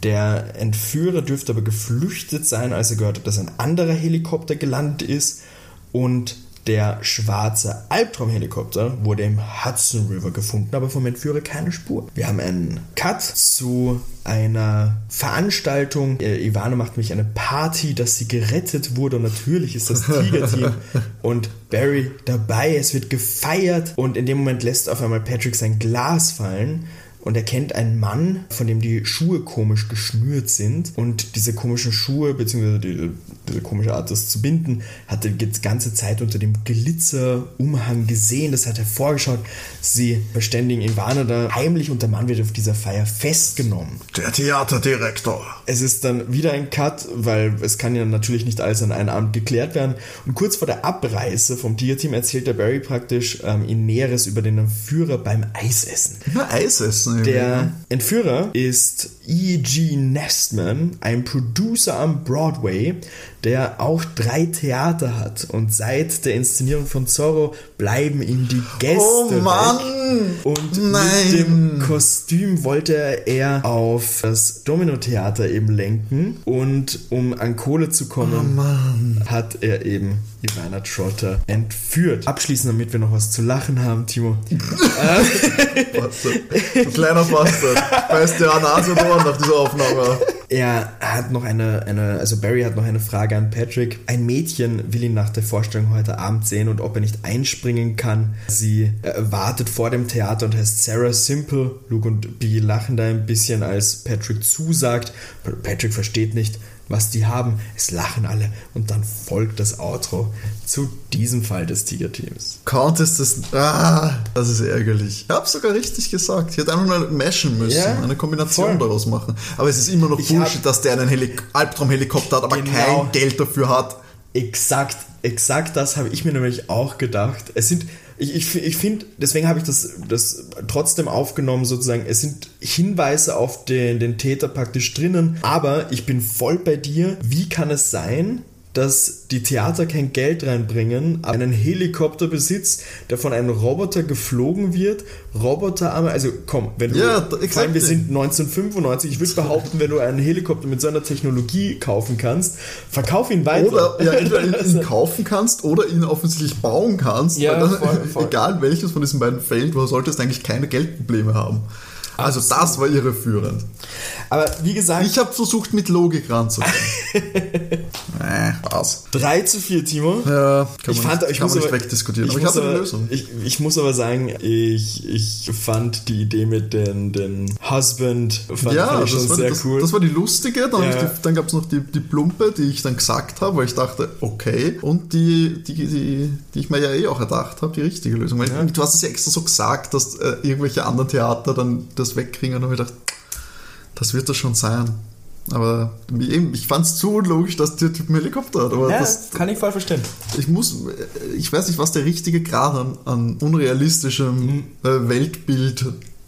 Der Entführer dürfte aber geflüchtet sein, als er gehört hat, dass ein anderer Helikopter gelandet ist und der schwarze Albtraumhelikopter wurde im Hudson River gefunden, aber vom Entführer keine Spur. Wir haben einen Cut zu einer Veranstaltung. Äh, Ivana macht nämlich eine Party, dass sie gerettet wurde und natürlich ist das Tiger-Team und Barry dabei. Es wird gefeiert und in dem Moment lässt auf einmal Patrick sein Glas fallen und er kennt einen Mann, von dem die Schuhe komisch geschnürt sind. Und diese komischen Schuhe, beziehungsweise die, diese komische Art, das zu binden, hat er die ganze Zeit unter dem Glitzerumhang gesehen. Das hat hervorgeschaut. Sie verständigen Ivana da heimlich und der Mann wird auf dieser Feier festgenommen. Der Theaterdirektor. Es ist dann wieder ein Cut, weil es kann ja natürlich nicht alles an einem Abend geklärt werden. Und kurz vor der Abreise vom Tigerteam erzählt der Barry praktisch ähm, ihm Näheres über den Entführer beim Eisessen. Immer Eis irgendwie, Der ne? Entführer ist E.G. Nestman, ein Producer am Broadway, der auch drei Theater hat. Und seit der Inszenierung von Zorro bleiben ihm die Gäste. Oh Mann! Weg. Und Nein. mit dem Kostüm wollte er auf das Domino-Theater eben lenken. Und um an Kohle zu kommen, Mann. hat er eben Ivana Trotter entführt. Abschließend, damit wir noch was zu lachen haben, Timo. Bastard. Du kleiner Bastard. Weißt du, an Nase und Ohren nach dieser Aufnahme. Er hat noch eine, eine, also Barry hat noch eine Frage an Patrick. Ein Mädchen will ihn nach der Vorstellung heute Abend sehen und ob er nicht einspringen kann. Sie wartet vor dem Theater und heißt Sarah Simple. Luke und Bee lachen da ein bisschen, als Patrick zusagt. Patrick versteht nicht, was die haben. Es lachen alle und dann folgt das Outro zu diesem Fall des Tiger-Teams. Countess das. Ah, das ist ärgerlich. Ich hab's sogar richtig gesagt. Ich hätte einfach nur meshen müssen, Ja, eine Kombination voll. daraus machen. Aber es ist immer noch Ich Bullshit, hab- dass der einen Helik Albtraum-Helikopter hat, aber Genau. kein Geld dafür hat. Exakt, exakt das habe ich mir nämlich auch gedacht. Es sind, ich, ich, ich finde, deswegen habe ich das, das trotzdem aufgenommen, sozusagen. Es sind Hinweise auf den, den Täter praktisch drinnen, aber ich bin voll bei dir. Wie kann es sein, dass die Theater kein Geld reinbringen, aber einen Helikopter besitzt, der von einem Roboter geflogen wird, Roboterarme, also komm, wenn du, Ja, da- vor allem exactly. wir sind 1995, ich würde behaupten, wenn du einen Helikopter mit so einer Technologie kaufen kannst, verkauf ihn weiter. Oder ja, entweder ihn, ihn kaufen kannst oder ihn offensichtlich bauen kannst. Ja, voll, voll. Egal welches von diesen beiden fällt, du solltest eigentlich keine Geldprobleme haben. Also das war irreführend. Aber wie gesagt, Ich habe versucht, mit Logik ranzugehen. äh, was? 3 zu 4, Timo. Ja, kann ich man fand, nicht, ich kann muss man nicht aber, wegdiskutieren. Ich aber ich aber, die Lösung. Ich, ich muss aber sagen, ich, ich fand die Idee mit den, den Husband fand, ja, fand ich schon das war, sehr das, cool. das war die lustige. Dann, Ja. dann gab es noch die, die Plumpe, die ich dann gesagt habe, weil ich dachte, okay. Und die, die, die, die ich mir ja eh auch erdacht habe, die richtige Lösung. Weil Du hast es ja extra so gesagt, dass äh, irgendwelche anderen Theater dann das wegkriegen. Und habe gedacht, das wird das schon sein. Aber eben, ich fand es zu unlogisch, dass der Typ einen Helikopter hat. Aber ja, das, kann ich voll verstehen. ich muss, ich weiß nicht, was der richtige Grad an, an unrealistischem Mhm. äh, Weltbild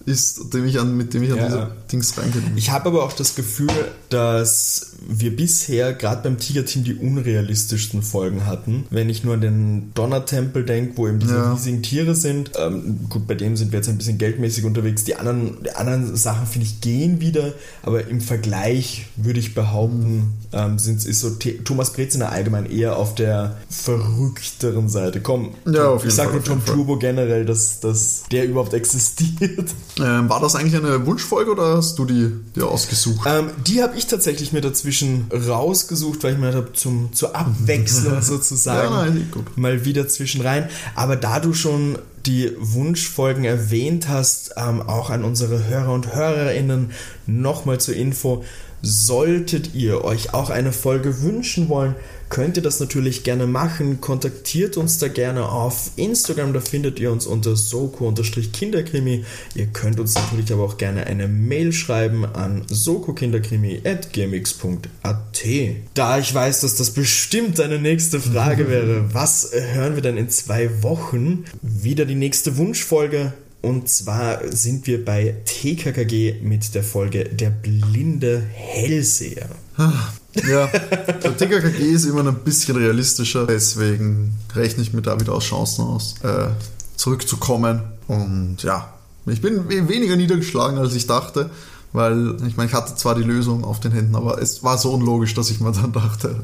ist, dem ich an, mit dem ich an Ja. diese Dings reingehe. Ich habe aber auch das Gefühl, dass wir bisher gerade beim Tiger-Team die unrealistischsten Folgen hatten. Wenn ich nur an den Donnertempel denke, wo eben diese Ja. riesigen Tiere sind. Ähm, gut, bei dem sind wir jetzt ein bisschen geldmäßig unterwegs. Die anderen, die anderen Sachen, finde ich, gehen wieder. Aber im Vergleich würde ich behaupten, ähm, sind, ist so The- Thomas Breziner allgemein eher auf der verrückteren Seite. Komm, Ja, ich sag Fall, nur Tom. Turbo generell, dass, dass der überhaupt existiert. Ähm, war das eigentlich eine Wunschfolge oder hast du die dir ausgesucht? Ähm, die habe ich tatsächlich mir dazwischen rausgesucht, weil ich mir gedacht habe, zum, zur Abwechslung sozusagen Ja, nein, mal wieder zwischen rein. Aber da du schon die Wunschfolgen erwähnt hast, ähm, auch an unsere Hörer und Hörerinnen nochmal zur Info. Solltet ihr euch auch eine Folge wünschen wollen, könnt ihr das natürlich gerne machen. Kontaktiert uns da gerne auf Instagram, da findet ihr uns unter soko-kinderkrimi. Ihr könnt uns natürlich aber auch gerne eine Mail schreiben an sokokinderkrimi.gmx.at. Da ich weiß, dass das bestimmt deine nächste Frage wäre, was hören wir denn in zwei Wochen? Wieder die nächste Wunschfolge. Und zwar sind wir bei TKKG mit der Folge Der blinde Hellseher. Ja, der TKKG ist immer ein bisschen realistischer, deswegen rechne ich mir da wieder aus Chancen aus, äh, zurückzukommen. Und ja, ich bin we- weniger niedergeschlagen, als ich dachte, weil ich meine, ich hatte zwar die Lösung auf den Händen, aber es war so unlogisch, dass ich mir dann dachte,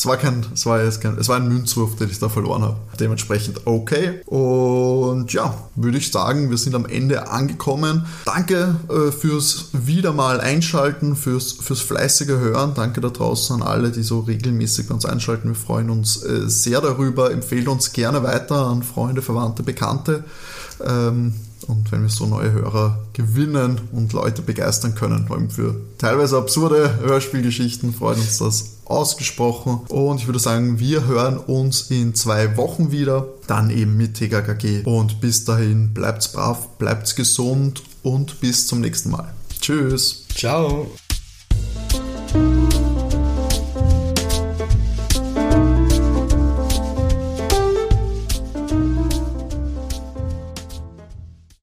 es war kein, es war jetzt kein, es war ein Münzwurf, den ich da verloren habe. Dementsprechend okay. Und ja, würde ich sagen, wir sind am Ende angekommen. Danke äh, fürs wieder mal einschalten, fürs, fürs fleißige Hören. Danke da draußen an alle, die so regelmäßig uns einschalten. Wir freuen uns äh, sehr darüber. Empfehlt uns gerne weiter an Freunde, Verwandte, Bekannte. Ähm, und wenn wir so neue Hörer gewinnen und Leute begeistern können, vor allem für teilweise absurde Hörspielgeschichten, freut uns das ausgesprochen. Und ich würde sagen, wir hören uns in zwei Wochen wieder, dann eben mit TKKG. Und bis dahin bleibt's brav, bleibt's gesund und bis zum nächsten Mal. Tschüss. Ciao.